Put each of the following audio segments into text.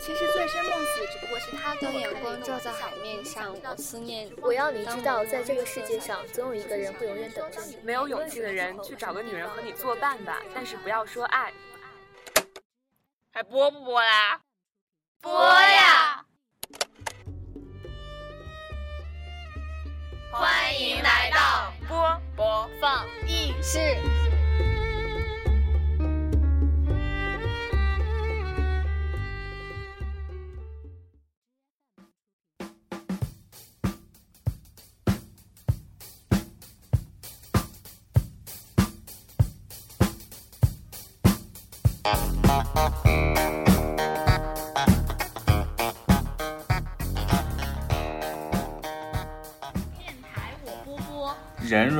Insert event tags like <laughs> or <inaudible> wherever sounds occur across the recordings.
其实醉生梦死只不过是他当阳光照在海面上，我思念。我要你知道，在这个世界上，总有一个人会永远等着你。没有勇气的人，去找个女人和你作伴吧，但是不要说爱。还播不播啦？<laughs> 播呀！欢迎来到播播放意识。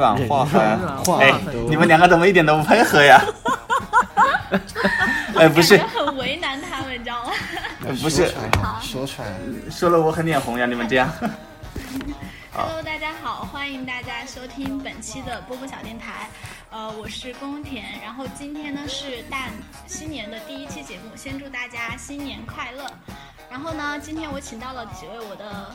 软话狠，哎，你们两个怎么一点都不配合呀？<laughs> 哎，不是，很为难他们，你知道吗？<laughs> 不是，说出来，说了我很脸红呀，你们这样。<laughs> Hello，大家好，欢迎大家收听本期的波波小电台。呃，我是宫田，然后今天呢是大新年的第一期节目，先祝大家新年快乐。然后呢，今天我请到了几位我的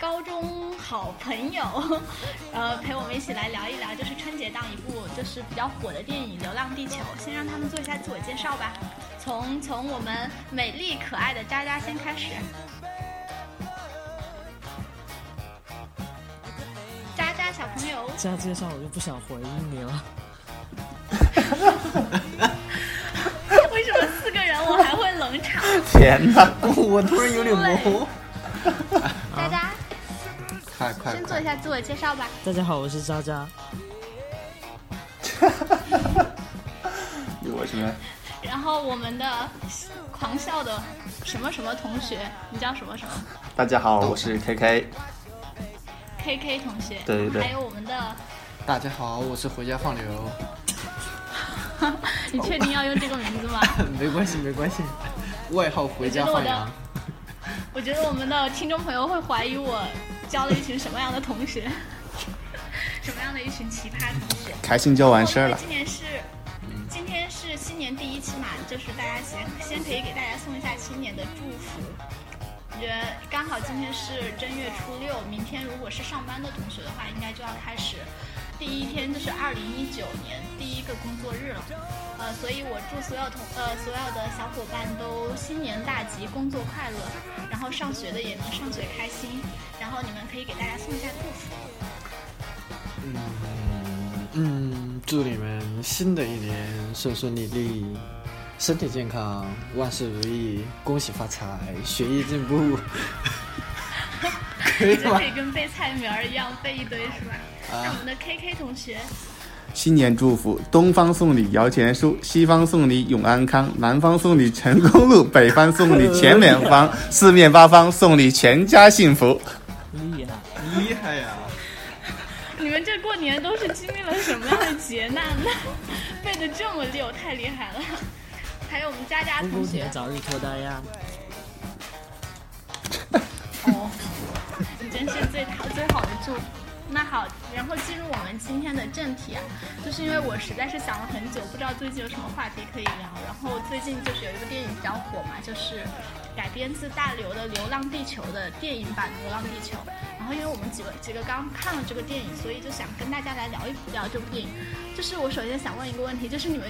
高中好朋友，<laughs> 呃，陪我们一起来聊一聊，就是春节档一部就是比较火的电影《流浪地球》。先让他们做一下自我介绍吧，从从我们美丽可爱的渣渣先开始。渣渣小朋友，这样介绍我就不想回应你了。为什么四个人我还会冷场？天哪，我突然有点模糊。渣渣，快快先做一下自我介绍吧。大家好，我是渣渣。<laughs> 你我什么？然后我们的狂笑的什么什么同学，你叫什么什么大家好，我是 KK。？KK 同学，对对对还有我们的，大家好，我是回家放牛。<laughs> 你确定要用这个名字吗？<laughs> 没关系，没关系。外号回家放羊。<laughs> 我觉得我们的听众朋友会怀疑我交了一群什么样的同学，<laughs> 什么样的一群奇葩同学。开心就完事儿了。今年是，今天是新年第一期嘛，就是大家先先可以给大家送一下新年的祝福。我觉得刚好今天是正月初六，明天如果是上班的同学的话，应该就要开始第一天，就是二零一九年第一个工作日了。呃，所以我祝所有同呃所有的小伙伴都新年大吉，工作快乐，然后上学的也能上学开心。然后你们可以给大家送一下祝福。嗯嗯，祝你们新的一年顺顺利利，身体健康，万事如意，恭喜发财，学业进步。<laughs> 可以吗就可？以跟背菜名儿一样背一堆是吧？啊那我们的 KK 同学，新年祝福：东方送礼摇钱树，西方送礼永安康，南方送礼成功路，北方送礼前远方，<laughs> 四面八方送礼全家幸福。厉害！厉害呀！你们这过年都是经历了什么样的劫难呢？背的这么溜，太厉害了！还有我们佳佳同学早日脱单呀！<laughs> 哦，你真是最好最好的祝福。那好，然后进入我们今天的正题啊，就是因为我实在是想了很久，不知道最近有什么话题可以聊。然后最近就是有一个电影比较火嘛，就是改编自大刘的《流浪地球》的电影版《流浪地球》。然后因为我们几个几个刚看了这个电影，所以就想跟大家来聊一聊这部电影。就是我首先想问一个问题，就是你们，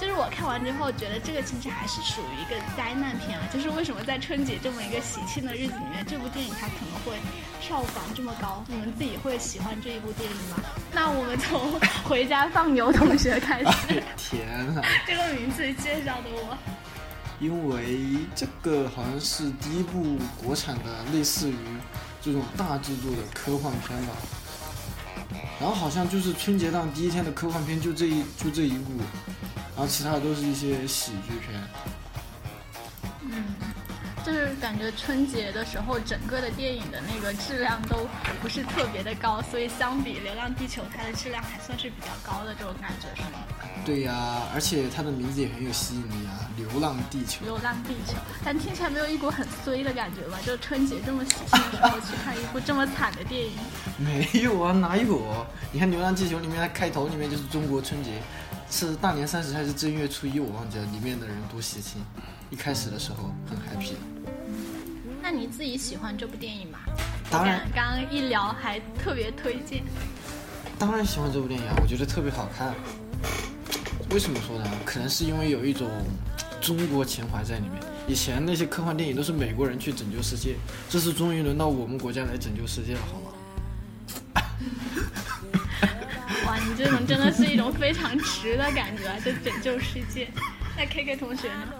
就是我看完之后觉得这个其实还是属于一个灾难片啊，就是为什么在春节这么一个喜庆的日子里面，这部电影它可能会票房这么高？你们自己会喜欢这一部电影吗？那我们从回家放牛同学开始，天啊！这个名字介绍的我，因为这个好像是第一部国产的类似于这种大制作的科幻片吧。然后好像就是春节档第一天的科幻片就这一就这一部，然后其他的都是一些喜剧片。就是感觉春节的时候，整个的电影的那个质量都不是特别的高，所以相比《流浪地球》，它的质量还算是比较高的这种感觉，是吗？对呀、而且它的名字也很有吸引力啊，《流浪地球》。流浪地球，但听起来没有一股很衰的感觉吧？就春节这么喜庆的时候去看一部这么惨的电影，没有啊，哪有？你看《流浪地球》里面，它开头里面就是中国春节，是大年三十还是正月初一，我忘记了，里面的人多喜庆。一开始的时候很 happy 的。你自己喜欢这部电影吗？当然刚刚一聊还特别推荐。当然喜欢这部电影啊，我觉得特别好看。为什么说呢？可能是因为有一种中国情怀在里面。以前那些科幻电影都是美国人去拯救世界，这次终于轮到我们国家来拯救世界了，好吗？<laughs> 哇，你这种真的是一种非常直的感觉啊，就拯救世界。那 K K 同学呢？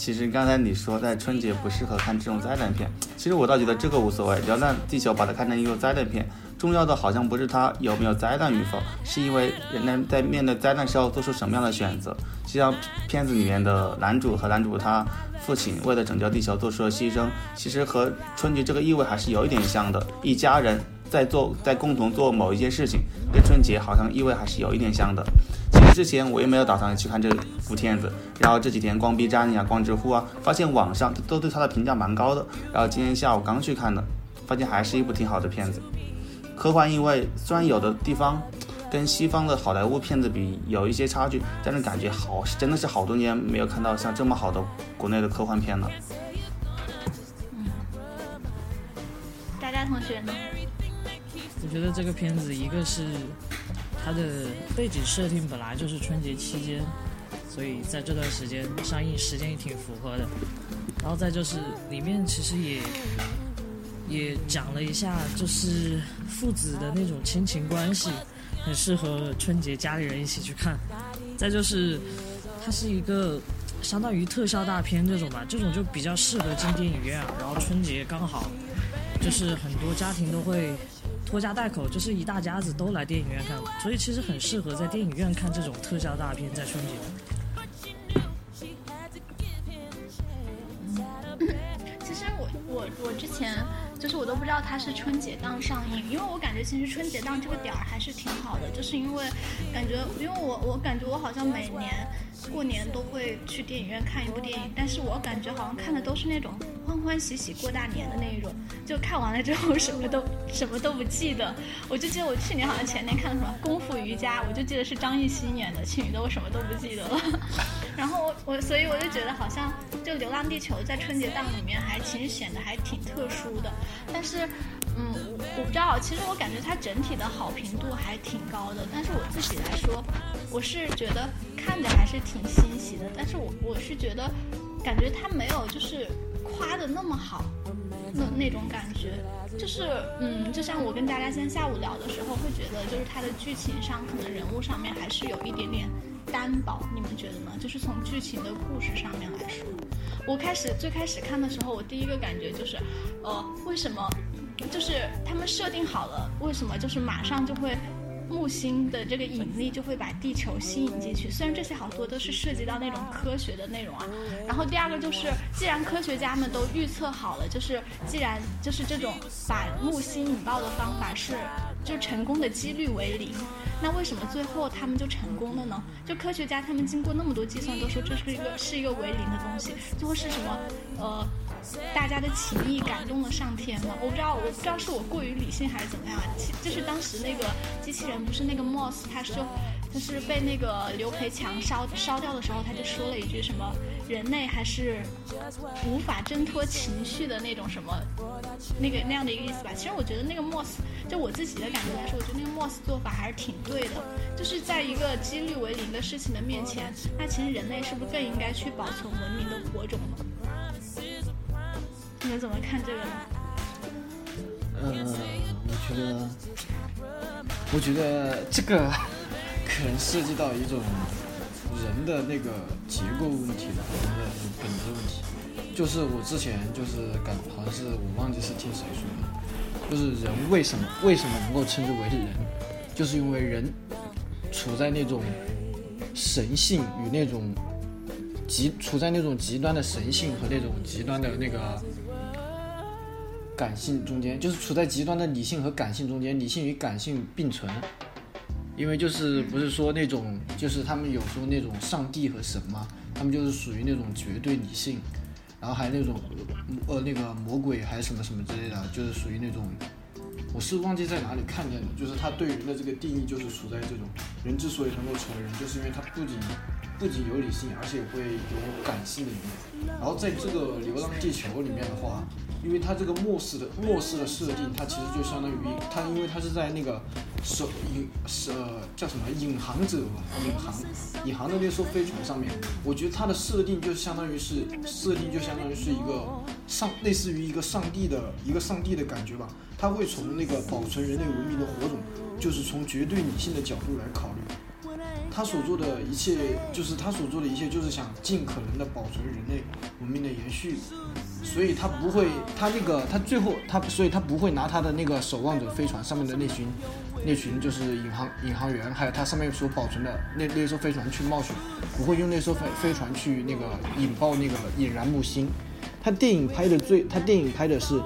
其实刚才你说在春节不适合看这种灾难片，其实我倒觉得这个无所谓，只要让地球把它看成一个灾难片，重要的好像不是它有没有灾难与否，是因为人类在面对灾难时候做出什么样的选择。就像片子里面的男主和男主他父亲为了拯救地球做出了牺牲，其实和春节这个意味还是有一点像的，一家人在做在共同做某一件事情，跟春节好像意味还是有一点像的。其实之前我也没有打算去看这部片子，然后这几天逛 B 站呀、逛知乎啊，发现网上都对它的评价蛮高的。然后今天下午刚去看的，发现还是一部挺好的片子。科幻意味虽然有的地方跟西方的好莱坞片子比有一些差距，但是感觉好真的是好多年没有看到像这么好的国内的科幻片了。大家同学呢？我觉得这个片子一个是它的背景设定本来就是春节期间，所以在这段时间上映时间也挺符合的。然后再就是里面其实也也讲了一下，就是父子的那种亲情关系，很适合春节家里人一起去看。再就是它是一个相当于特效大片这种吧，这种就比较适合进电影院。然后春节刚好就是很多家庭都会拖家带口，就是一大家子都来电影院看，所以其实很适合在电影院看这种特效大片，在春节。<laughs> 其实我我我之前就是我都不知道它是春节档上映，因为我感觉其实春节档这个点儿还是挺好的，就是因为感觉因为我我感觉我好像每年过年都会去电影院看一部电影，但是我感觉好像看的都是那种欢欢喜喜过大年的那一种，就看完了之后什么都什么都不记得。我就记得我去年好像前年看的什么《功夫瑜伽》，我就记得是张艺兴演的，其余的我什么都不记得了。然后我我所以我就觉得好像就《流浪地球》在春节档里面还其实显得还挺特殊的，但是。嗯，我我不知道，其实我感觉它整体的好评度还挺高的，但是我自己来说，我是觉得看着还是挺挺欣喜的，但是我我是觉得，感觉他没有就是夸的那么好，那那种感觉，就是嗯，就像我跟大家今天下午聊的时候，会觉得就是他的剧情上可能人物上面还是有一点点单薄，你们觉得呢？就是从剧情的故事上面来说，我开始最开始看的时候，我第一个感觉就是，呃，为什么？就是他们设定好了，为什么就是马上就会木星的这个引力就会把地球吸引进去？虽然这些好多都是涉及到那种科学的内容啊。然后第二个就是，既然科学家们都预测好了，就是既然就是这种把木星引爆的方法是就成功的几率为零，那为什么最后他们就成功了呢？就科学家他们经过那么多计算，都说这是一个是一个为零的东西，最后是什么？呃。大家的情谊感动了上天吗？我不知道，我不知道是我过于理性还是怎么样。其就是当时那个机器人不是那个 Moss，他说他是被那个刘培强烧烧掉的时候，他就说了一句什么人类还是无法挣脱情绪的那种什么那个那样的一个意思吧。其实我觉得那个 Moss，就我自己的感觉来说，我觉得那个 Moss 做法还是挺对的。就是在一个几率为零的事情的面前，那其实人类是不是更应该去保存文明的火种呢？你们怎么看这个呢？呃，我觉得，我觉得这个 <laughs> 可能涉及到一种人的那个结构问题吧，人的本质问题。就是我之前就是感，好像是我忘记是听谁说的，就是人为什么为什么能够称之为人，就是因为人处在那种神性与那种极处在那种极端的神性和那种极端的那个。感性中间就是处在极端的理性和感性中间，理性与感性并存。因为就是不是说那种，就是他们有时候那种上帝和神嘛，他们就是属于那种绝对理性，然后还有那种呃那个魔鬼还是什么什么之类的，就是属于那种，我是忘记在哪里看见的，就是他对人的这个定义就是处在这种人之所以能够成为人，就是因为他不仅不仅有理性，而且会有感性的一面。然后在这个《流浪地球》里面的话。因为它这个末世的末世的设定，它其实就相当于它，因为它是在那个守隐呃叫什么引航者吧，引航引航的那艘飞船上面，我觉得它的设定就相当于是设定就相当于是一个上类似于一个上帝的一个上帝的感觉吧，他会从那个保存人类文明的火种，就是从绝对理性的角度来考虑。他所做的一切，就是他所做的一切，就是想尽可能的保存人类文明的延续，所以他不会，他那个他最后他，所以他不会拿他的那个守望者飞船上面的那群，那群就是引航引航员，还有他上面所保存的那那艘飞船去冒险，不会用那艘飞飞船去那个引爆那个引燃木星。他电影拍的最，他电影拍的是，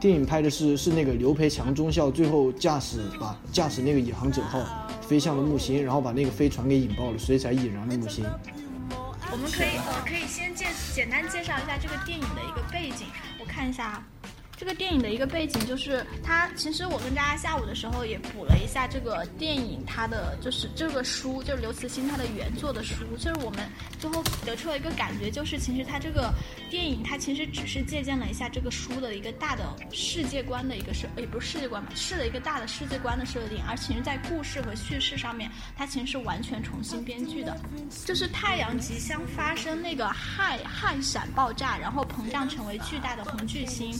电影拍的是是那个刘培强中校最后驾驶把驾驶那个引航者号。飞向了木星，然后把那个飞船给引爆了，所以才引燃了木星。我们可以，呃可以先介简单介绍一下这个电影的一个背景。我看一下。这个电影的一个背景就是它，其实我跟大家下午的时候也补了一下这个电影，它的就是这个书，就是刘慈欣他的原作的书，就是我们最后得出了一个感觉，就是其实他这个电影它其实只是借鉴了一下这个书的一个大的世界观的一个设，也不是世界观吧，是的一个大的世界观的设定，而其实在故事和叙事上面，它其实是完全重新编剧的，就是太阳即将发生那个氦氦闪爆炸，然后膨胀成为巨大的红巨星。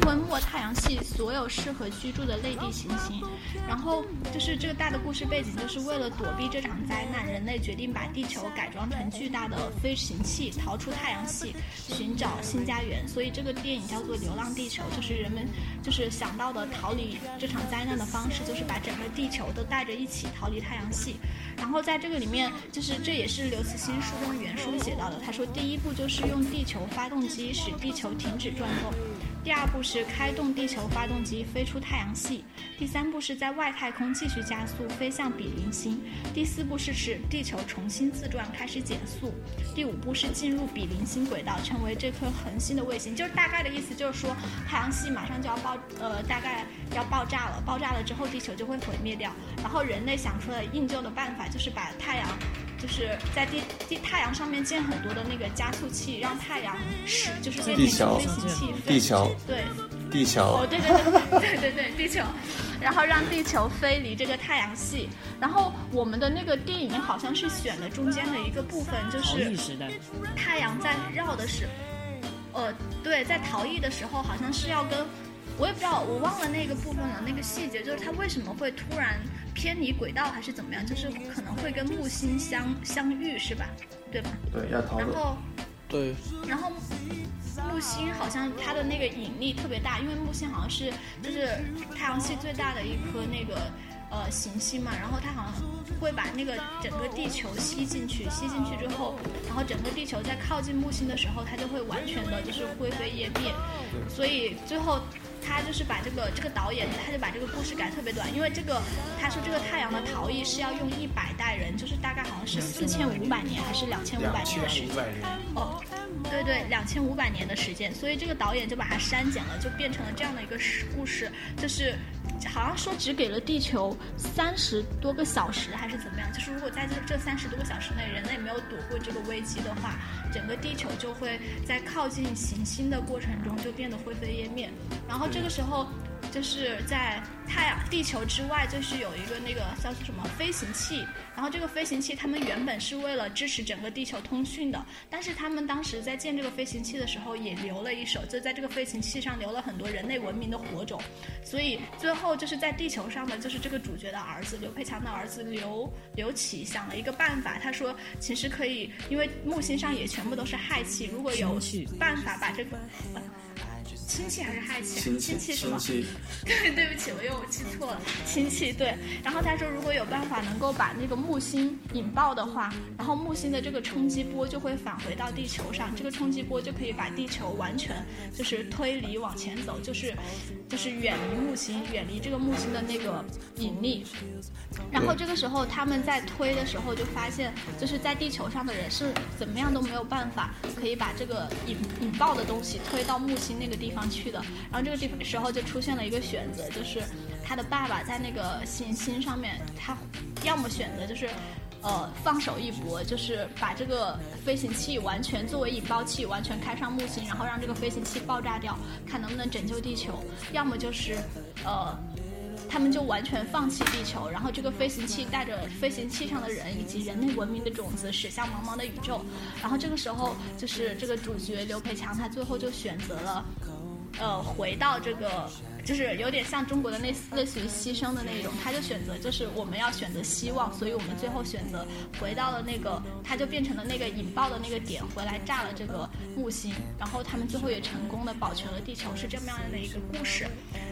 吞没太阳系所有适合居住的类地行星，然后就是这个大的故事背景，就是为了躲避这场灾难，人类决定把地球改装成巨大的飞行器，逃出太阳系，寻找新家园。所以这个电影叫做《流浪地球》，就是人们就是想到的逃离这场灾难的方式，就是把整个地球都带着一起逃离太阳系。然后在这个里面，就是这也是刘慈欣书中原书写到的，他说第一步就是用地球发动机使地球停止转动。第二步是开动地球发动机飞出太阳系，第三步是在外太空继续加速飞向比邻星，第四步是使地球重新自转开始减速，第五步是进入比邻星轨道，成为这颗恒星的卫星。就是大概的意思，就是说太阳系马上就要爆，呃，大概要爆炸了。爆炸了之后，地球就会毁灭掉。然后人类想出了应救的办法，就是把太阳。就是在地地太阳上面建很多的那个加速器，让太阳使就是变成飞行器。地球，对，地球。哦，对对对对对对，地球，然后让地球飞离这个太阳系。然后我们的那个电影好像是选了中间的一个部分，就是太阳在绕的时，呃，对，在逃逸的时候好像是要跟。我也不知道，我忘了那个部分了。那个细节就是它为什么会突然偏离轨道，还是怎么样？就是可能会跟木星相相遇，是吧？对吧？对，要逃。然后，对。然后木星好像它的那个引力特别大，因为木星好像是就是太阳系最大的一颗那个呃行星嘛。然后它好像会把那个整个地球吸进去，吸进去之后，然后整个地球在靠近木星的时候，它就会完全的就是灰飞烟灭。所以最后。他就是把这个这个导演，他就把这个故事改特别短，因为这个他说这个太阳的逃逸是要用一百代人，就是大概好像是四千五百年还是两千五百年的时间。哦，对对，两千五百年的时间，所以这个导演就把它删减了，就变成了这样的一个故事，就是好像说只给了地球三十多个小时还是怎么样，就是如果在这这三十多个小时内人类没有躲过这个危机的话，整个地球就会在靠近行星的过程中就变得灰飞烟灭，然后。这个时候，就是在太阳、地球之外，就是有一个那个叫做什么飞行器。然后这个飞行器，他们原本是为了支持整个地球通讯的，但是他们当时在建这个飞行器的时候，也留了一手，就在这个飞行器上留了很多人类文明的火种。所以最后就是在地球上的，就是这个主角的儿子刘培强的儿子刘刘启想了一个办法，他说其实可以，因为木星上也全部都是氦气，如果有办法把这个。氢气还是氦气？氢气是吗？<laughs> 对，对不起，我又记错了。氢气对。然后他说，如果有办法能够把那个木星引爆的话，然后木星的这个冲击波就会返回到地球上，这个冲击波就可以把地球完全就是推离往前走，就是就是远离木星，远离这个木星的那个引力。然后这个时候他们在推的时候就发现，就是在地球上的人是怎么样都没有办法可以把这个引引爆的东西推到木星那个地方。去的，然后这个地方时候就出现了一个选择，就是他的爸爸在那个行星上面，他要么选择就是呃放手一搏，就是把这个飞行器完全作为引爆器，完全开上木星，然后让这个飞行器爆炸掉，看能不能拯救地球；要么就是呃。他们就完全放弃地球，然后这个飞行器带着飞行器上的人以及人类文明的种子驶向茫茫的宇宙，然后这个时候就是这个主角刘培强，他最后就选择了，呃，回到这个。就是有点像中国的类似类似于牺牲的那种，他就选择就是我们要选择希望，所以我们最后选择回到了那个，他就变成了那个引爆的那个点，回来炸了这个木星，然后他们最后也成功的保全了地球，是这么样的一个故事。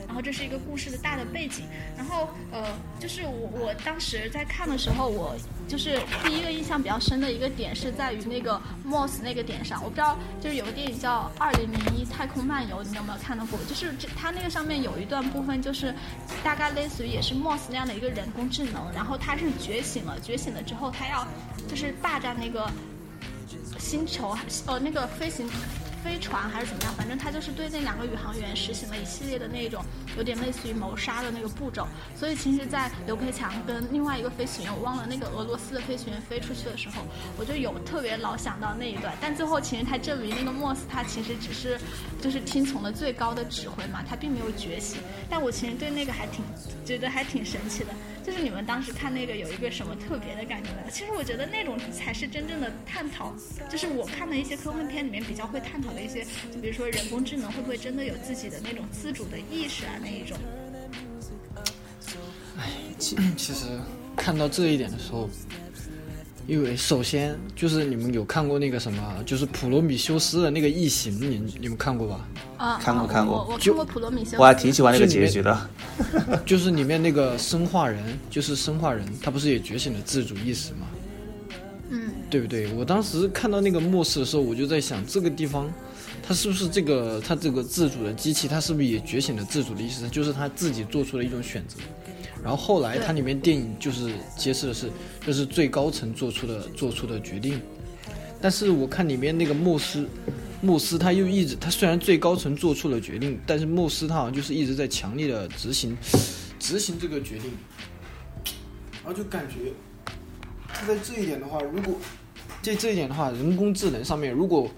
然后这是一个故事的大的背景。然后呃，就是我我当时在看的时候，我就是第一个印象比较深的一个点是在于那个 Moss 那个点上，我不知道就是有个电影叫《二零零一太空漫游》，你有没有看到过？就是这它那个上面。有一段部分就是，大概类似于也是 Moss 那样的一个人工智能，然后它是觉醒了，觉醒了之后它要就是霸占那个星球，呃，那个飞行。飞船还是怎么样，反正他就是对那两个宇航员实行了一系列的那种有点类似于谋杀的那个步骤。所以其实，在刘培强跟另外一个飞行员，我忘了那个俄罗斯的飞行员飞出去的时候，我就有特别老想到那一段。但最后其实他证明那个莫斯他其实只是就是听从了最高的指挥嘛，他并没有觉醒。但我其实对那个还挺觉得还挺神奇的。就是你们当时看那个有一个什么特别的感觉吗？其实我觉得那种才是真正的探讨，就是我看的一些科幻片里面比较会探讨的一些，就比如说人工智能会不会真的有自己的那种自主的意识啊那一种。哎，其其实看到这一点的时候，因为首先就是你们有看过那个什么，就是普罗米修斯的那个异形，你你们看过吧？啊，看过看过，我看过普罗米修斯，我还挺喜欢那个结局的。<laughs> 就是里面那个生化人，就是生化人，他不是也觉醒了自主意识吗？对不对？我当时看到那个末世的时候，我就在想，这个地方，他是不是这个他这个自主的机器，他是不是也觉醒了自主的意识？就是他自己做出了一种选择。然后后来它里面电影就是揭示的是，这是最高层做出的做出的决定。但是我看里面那个末世。莫斯他又一直，他虽然最高层做出了决定，但是莫斯他好像就是一直在强力的执行，执行这个决定，然后就感觉他在这一点的话，如果这这一点的话，人工智能上面，如果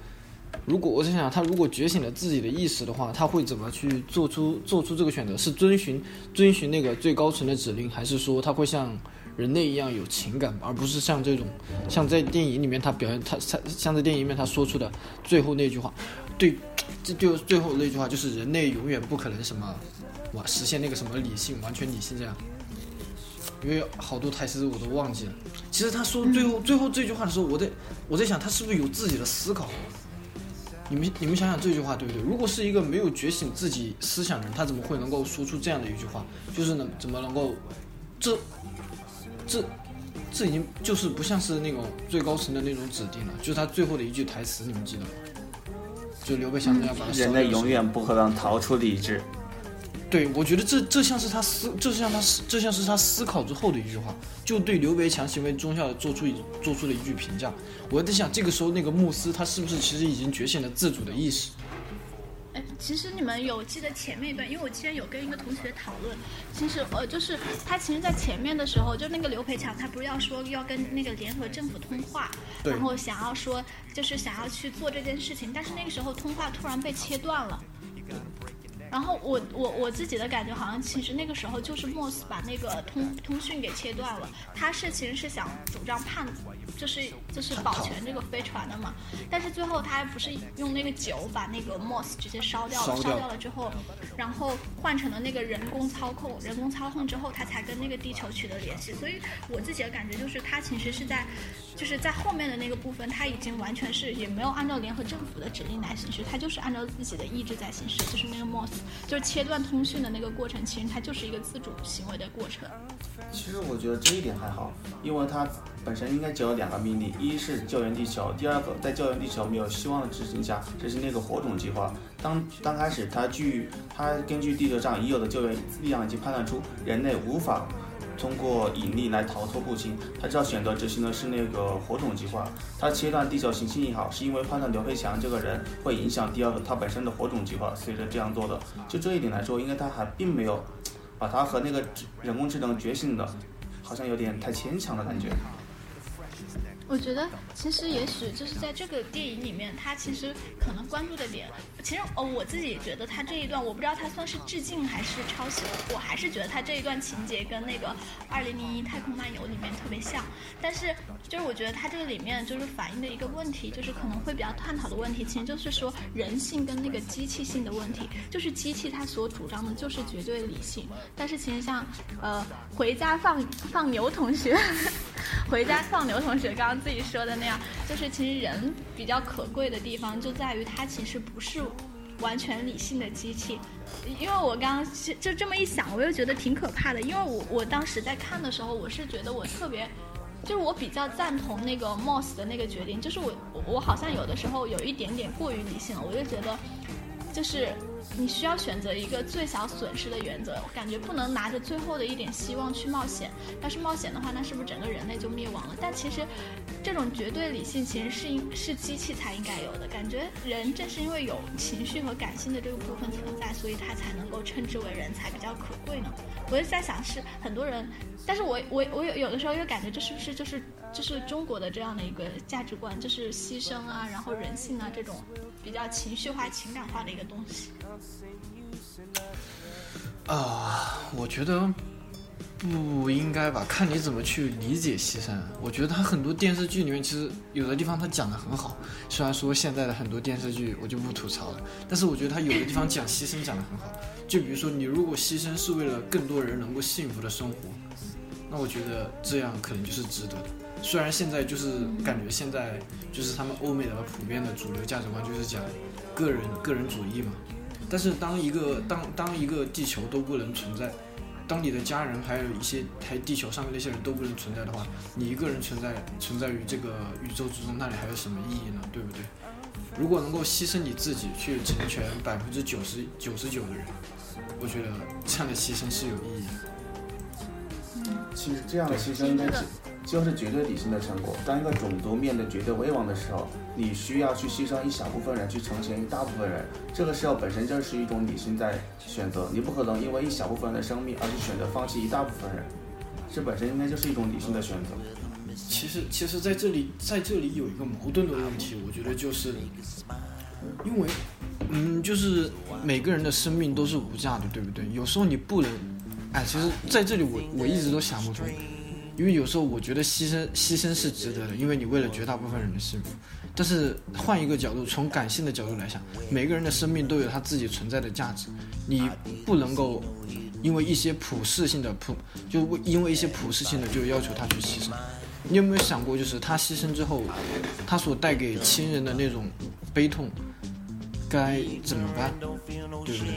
如果我在想，他如果觉醒了自己的意识的话，他会怎么去做出做出这个选择？是遵循遵循那个最高层的指令，还是说他会像？人类一样有情感，而不是像这种，像在电影里面他表现他他像在电影里面他说出的最后那句话，对，这就最后那句话就是人类永远不可能什么，哇实现那个什么理性完全理性这样，因为好多台词我都忘记了。其实他说最后最后这句话的时候，我在我在想他是不是有自己的思考？你们你们想想这句话对不对？如果是一个没有觉醒自己思想的人，他怎么会能够说出这样的一句话？就是能怎么能够这？这，这已经就是不像是那种最高层的那种指定了，就是他最后的一句台词，你们记得吗？就刘备想着要把人类永远不可能逃出理智。对，我觉得这这像是他思，这像他思，这像是他思考之后的一句话，就对刘培强行为忠孝做出一做出了一句评价。我在想，这个时候那个穆斯他是不是其实已经觉醒了自主的意识？哎，其实你们有记得前面一段，因为我之前有跟一个同学讨论，其实呃，就是他其实，在前面的时候，就那个刘培强，他不是要说要跟那个联合政府通话，然后想要说就是想要去做这件事情，但是那个时候通话突然被切断了。然后我我我自己的感觉好像其实那个时候就是莫斯把那个通通讯给切断了，他是其实是想主张判，就是就是保全这个飞船的嘛，但是最后他不是用那个酒把那个莫斯直接烧掉了，烧掉。了之后，然后换成了那个人工操控，人工操控之后他才跟那个地球取得联系，所以我自己的感觉就是他其实是在就是在后面的那个部分他已经完全是也没有按照联合政府的指令来行事，他就是按照自己的意志在行事，就是那个莫斯。就是切断通讯的那个过程，其实它就是一个自主行为的过程。其实我觉得这一点还好，因为它本身应该只有两个命令：一是救援地球，第二个在救援地球没有希望的执行下执行那个火种计划。当刚开始，它据它根据地球上已有的救援力量，已经判断出人类无法。通过引力来逃脱不清，他知道选择执行的是那个火种计划。他切断地球行星也好，是因为判断刘培强这个人会影响第二个他本身的火种计划，所以说这样做的。就这一点来说，应该他还并没有把他和那个人工智能觉醒的，好像有点太牵强的感觉。我觉得其实也许就是在这个电影里面，他其实可能关注的点，其实哦，我自己觉得他这一段，我不知道他算是致敬还是抄袭，我还是觉得他这一段情节跟那个《二零零一太空漫游》里面特别像。但是就是我觉得他这个里面就是反映的一个问题，就是可能会比较探讨的问题，其实就是说人性跟那个机器性的问题。就是机器它所主张的就是绝对理性，但是其实像呃回家放放牛同学，<laughs> 回家放牛同学刚刚。自己说的那样，就是其实人比较可贵的地方就在于他其实不是完全理性的机器。因为我刚刚就这么一想，我又觉得挺可怕的。因为我我当时在看的时候，我是觉得我特别，就是我比较赞同那个 Moss 的那个决定，就是我我好像有的时候有一点点过于理性了，我就觉得就是。你需要选择一个最小损失的原则，感觉不能拿着最后的一点希望去冒险。要是冒险的话，那是不是整个人类就灭亡了？但其实，这种绝对理性其实是应是机器才应该有的。感觉人正是因为有情绪和感性的这个部分存在，所以他才能够称之为人才比较可贵呢。我就在想，是很多人，但是我我我有有的时候又感觉这是不是就是就是中国的这样的一个价值观，就是牺牲啊，然后人性啊这种比较情绪化、情感化的一个东西。啊，我觉得不应该吧，看你怎么去理解牺牲。我觉得他很多电视剧里面，其实有的地方他讲的很好。虽然说现在的很多电视剧我就不吐槽了，但是我觉得他有的地方讲牺牲讲的很好。就比如说，你如果牺牲是为了更多人能够幸福的生活，那我觉得这样可能就是值得的。虽然现在就是感觉现在就是他们欧美的普遍的主流价值观就是讲个人个人主义嘛。但是当一个当当一个地球都不能存在，当你的家人还有一些还地球上面那些人都不能存在的话，你一个人存在存在于这个宇宙之中，那你还有什么意义呢？对不对？如果能够牺牲你自己去成全百分之九十九十九的人，我觉得这样的牺牲是有意义的。其实这样的牺牲应该是。就是绝对理性的成果。当一个种族面对绝对危亡的时候，你需要去牺牲一小部分人去成全一大部分人，这个时候本身就是一种理性在选择。你不可能因为一小部分人的生命而去选择放弃一大部分人，这本身应该就是一种理性的选择。其实，其实在这里，在这里有一个矛盾的问题，我觉得就是，因为，嗯，就是每个人的生命都是无价的，对不对？有时候你不能，哎，其实在这里我我一直都想不通。因为有时候我觉得牺牲牺牲是值得的，因为你为了绝大部分人的幸福。但是换一个角度，从感性的角度来想，每个人的生命都有他自己存在的价值，你不能够因为一些普世性的普，就因为一些普世性的就要求他去牺牲。你有没有想过，就是他牺牲之后，他所带给亲人的那种悲痛，该怎么办？对不对？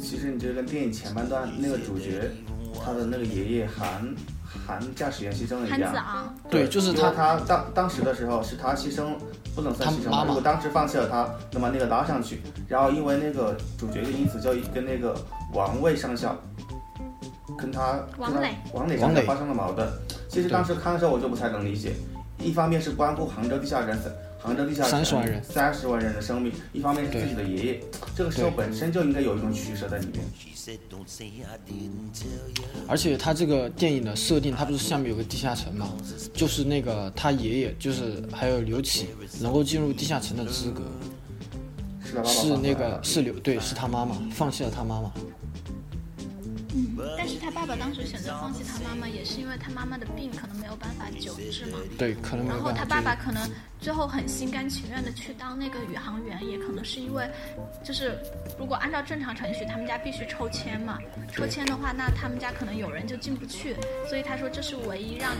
其实你这个电影前半段那个主角，他的那个爷爷韩。韩驾驶员牺牲了一样，对，就是他。他当当时的时候是他牺牲，不能算牺牲。如果当时放弃了他，那么那个拉上去，然后因为那个主角就因此就跟那个王位上校，跟他王磊王磊上校发生了矛盾。其实当时看的时候我就不太能理解，一方面是关乎杭州地下人杭州地下三十万人，三十万人的生命，一方面是自己的爷爷，这个时候本身就应该有一种取舍在里面。而且他这个电影的设定，他不是下面有个地下城嘛？就是那个他爷爷，就是还有刘启能够进入地下城的资格，是那个是刘对，是他妈妈放弃了他妈妈。嗯，但是他爸爸当时选择放弃他妈妈，也是因为他妈妈的病可能没有办法救治嘛。对，可能没有然后他爸爸可能最后很心甘情愿的去当那个宇航员，也可能是因为，就是如果按照正常程序，他们家必须抽签嘛。抽签的话，那他们家可能有人就进不去，所以他说这是唯一让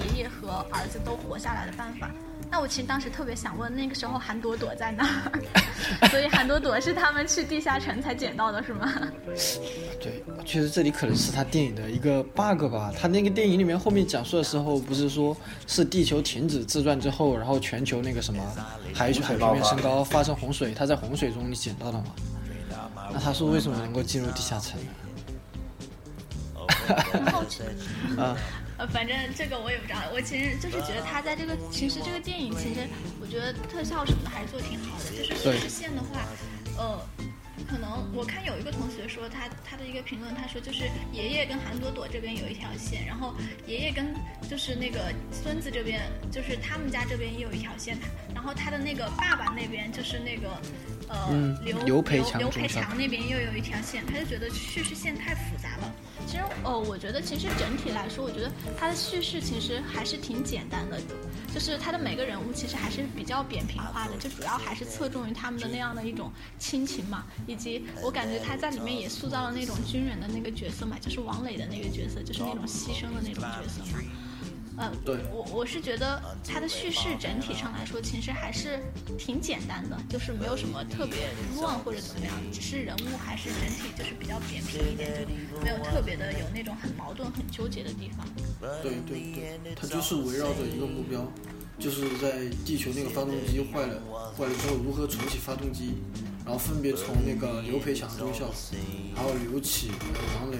爷爷和儿子都活下来的办法。那我其实当时特别想问，那个时候韩朵朵在哪儿？<laughs> 所以韩朵朵是他们去地下城才捡到的，是吗？对，确实这里可能是他电影的一个 bug 吧。他那个电影里面后面讲述的时候，不是说是地球停止自转之后，然后全球那个什么海海平面升高，发生洪水，他在洪水中捡到的吗？那他说为什么能够进入地下城？<laughs> 啊。反正这个我也不知道，我其实就是觉得他在这个，其实这个电影其实我觉得特效什么的还是做挺好的，就是叙事线的话，呃，可能我看有一个同学说他他的一个评论，他说就是爷爷跟韩朵朵这边有一条线，然后爷爷跟就是那个孙子这边，就是他们家这边也有一条线，然后他的那个爸爸那边就是那个呃、嗯刘刘培强刘培强那边又有一条线，他就觉得叙事线太复杂了。其实呃，我觉得其实整体来说，我觉得他的叙事其实还是挺简单的，就是他的每个人物其实还是比较扁平化的，就主要还是侧重于他们的那样的一种亲情嘛，以及我感觉他在里面也塑造了那种军人的那个角色嘛，就是王磊的那个角色，就是那种牺牲的那种角色嘛。呃，对我我是觉得它的叙事整体上来说，其实还是挺简单的，就是没有什么特别乱或者怎么样，只是人物还是整体就是比较扁平一点，就没有特别的有那种很矛盾、很纠结的地方。对对对，它就是围绕着一个目标，就是在地球那个发动机坏了，坏了之后如何重启发动机，然后分别从那个刘培强中校，还有刘启、还有王磊，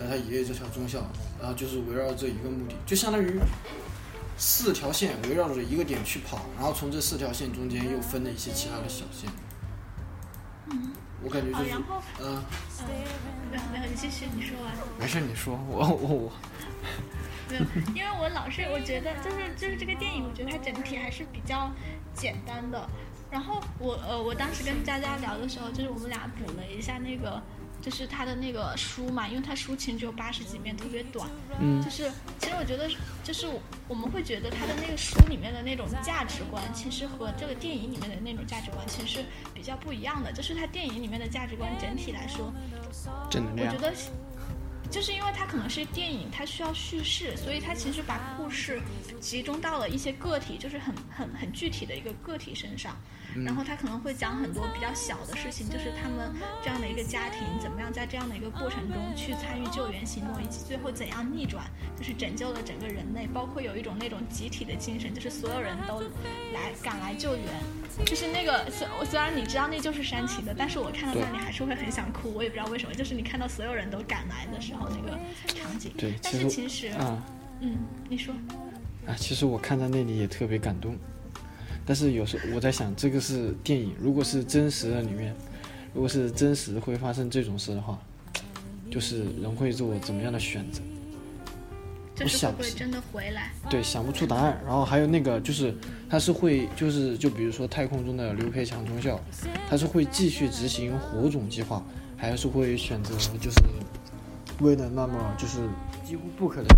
还有他爷爷这条中校，然后就是围绕这一个目的，就相当于四条线围绕着一个点去跑，然后从这四条线中间又分了一些其他的小线。嗯，我感觉就是哦然后，嗯、呃，没有没有，你继续，你说完。没事，你说，我我我，<laughs> 没有，因为我老是我觉得就是就是这个电影，我觉得它整体还是比较简单的。然后我呃，我当时跟佳佳聊的时候，就是我们俩补了一下那个，就是他的那个书嘛，因为他书其实只有八十几面，特别短。嗯就是其实我觉得，就是我们会觉得他的那个书里面的那种价值观，其实和这个电影里面的那种价值观其实是比较不一样的。就是他电影里面的价值观整体来说，正能量我觉。得就是因为他可能是电影，它需要叙事，所以它其实把故事集中到了一些个体，就是很很很具体的一个个体身上。然后他可能会讲很多比较小的事情，就是他们这样的一个家庭怎么样在这样的一个过程中去参与救援行动，以及最后怎样逆转，就是拯救了整个人类。包括有一种那种集体的精神，就是所有人都来赶来救援。就是那个虽虽然你知道那就是煽情的，但是我看到那里还是会很想哭，我也不知道为什么。就是你看到所有人都赶来的时候那个场景。对，但是其实，啊嗯，你说，啊，其实我看到那里也特别感动，但是有时候我在想，这个是电影，如果是真实的里面，如果是真实会发生这种事的话，就是人会做怎么样的选择？就是会想不会真的回来？对，想不出答案。然后还有那个就是，他是会就是就比如说太空中的刘培强中校，他是会继续执行火种计划，还是会选择就是为了那么就是几乎不可能。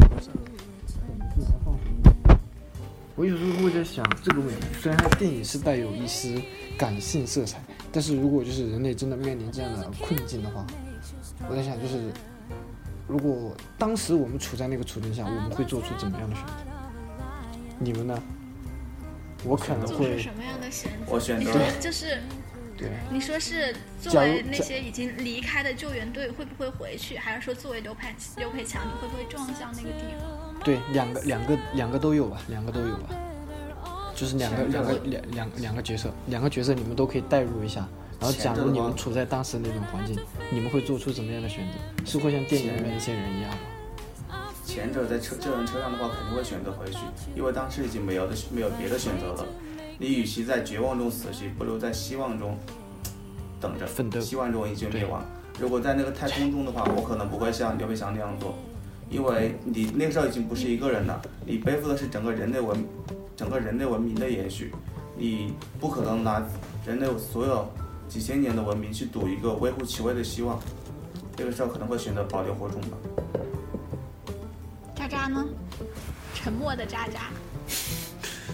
我有时候会在想这个问题，虽然它电影是带有一丝感性色彩，但是如果就是人类真的面临这样的困境的话，我在想就是，如果当时我们处在那个处境下，我们会做出怎么样的选择？你们呢？我可能做会出什么样的选择？我选择你说就是对，你说是作为那些已经离开的救援队会不会回去，还是说作为刘培刘培强，你会不会撞向那个地方？对，两个两个两个都有吧，两个都有吧，就是两个两个两两两个角色，两个角色你们都可以代入一下。然后，假如你们处在当时那种环境，你们会做出怎么样的选择？是会像电影里面那些人一样吗？前者在车救援车上的话，肯定会选择回去，因为当时已经没有的没有别的选择了。你与其在绝望中死去，不如在希望中等着奋斗希望中已经灭亡。如果在那个太空中的话，我可能不会像刘培强那样做，因为你那个时候已经不是一个人了，你背负的是整个人类文整个人类文明的延续，你不可能拿人类所有几千年的文明去赌一个微乎其微的希望。这个时候可能会选择保留火种吧。渣渣呢？<laughs> 沉默的渣渣。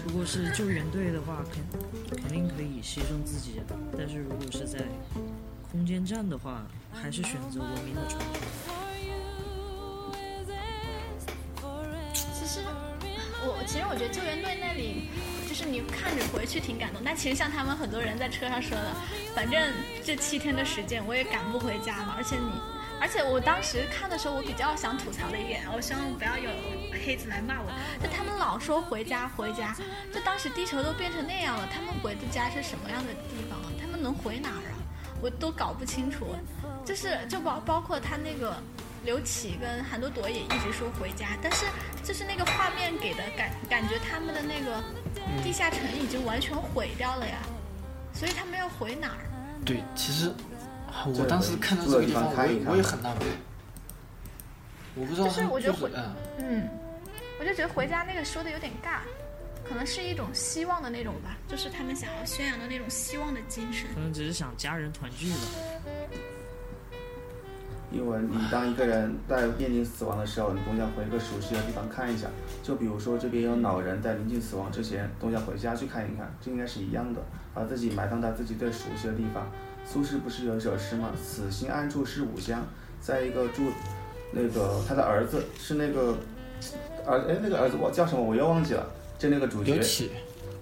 如果是救援队的话，肯肯定可以牺牲自己，但是如果是在空间站的话，还是选择文明的传承。实我其实我觉得救援队那里，就是你看着回去挺感动，但其实像他们很多人在车上说的，反正这七天的时间我也赶不回家嘛，而且你。而且我当时看的时候，我比较想吐槽的一点，我希望不要有黑子来骂我。就他们老说回家回家，就当时地球都变成那样了，他们回的家是什么样的地方啊？他们能回哪儿啊？我都搞不清楚。就是就包包括他那个刘启跟韩朵朵也一直说回家，但是就是那个画面给的感感觉他们的那个地下城已经完全毁掉了呀，所以他们要回哪儿？对，其实啊我当时看到这个地方，我也我也很纳闷，我不知道就是我觉得回嗯，嗯，我就觉得回家那个说的有点尬，可能是一种希望的那种吧，就是他们想要宣扬的那种希望的精神。可能只是想家人团聚吧。因为你当一个人在面临死亡的时候，你总想回一个熟悉的地方看一下。就比如说这边有老人在临近死亡之前，总想回家去看一看，这应该是一样的，把自己埋葬在自己最熟悉的地方。苏轼不是有一首诗吗？此心安处是吾乡。在一个住，那个他的儿子是那个儿哎那个儿子我叫什么我又忘记了，就那个主角刘启，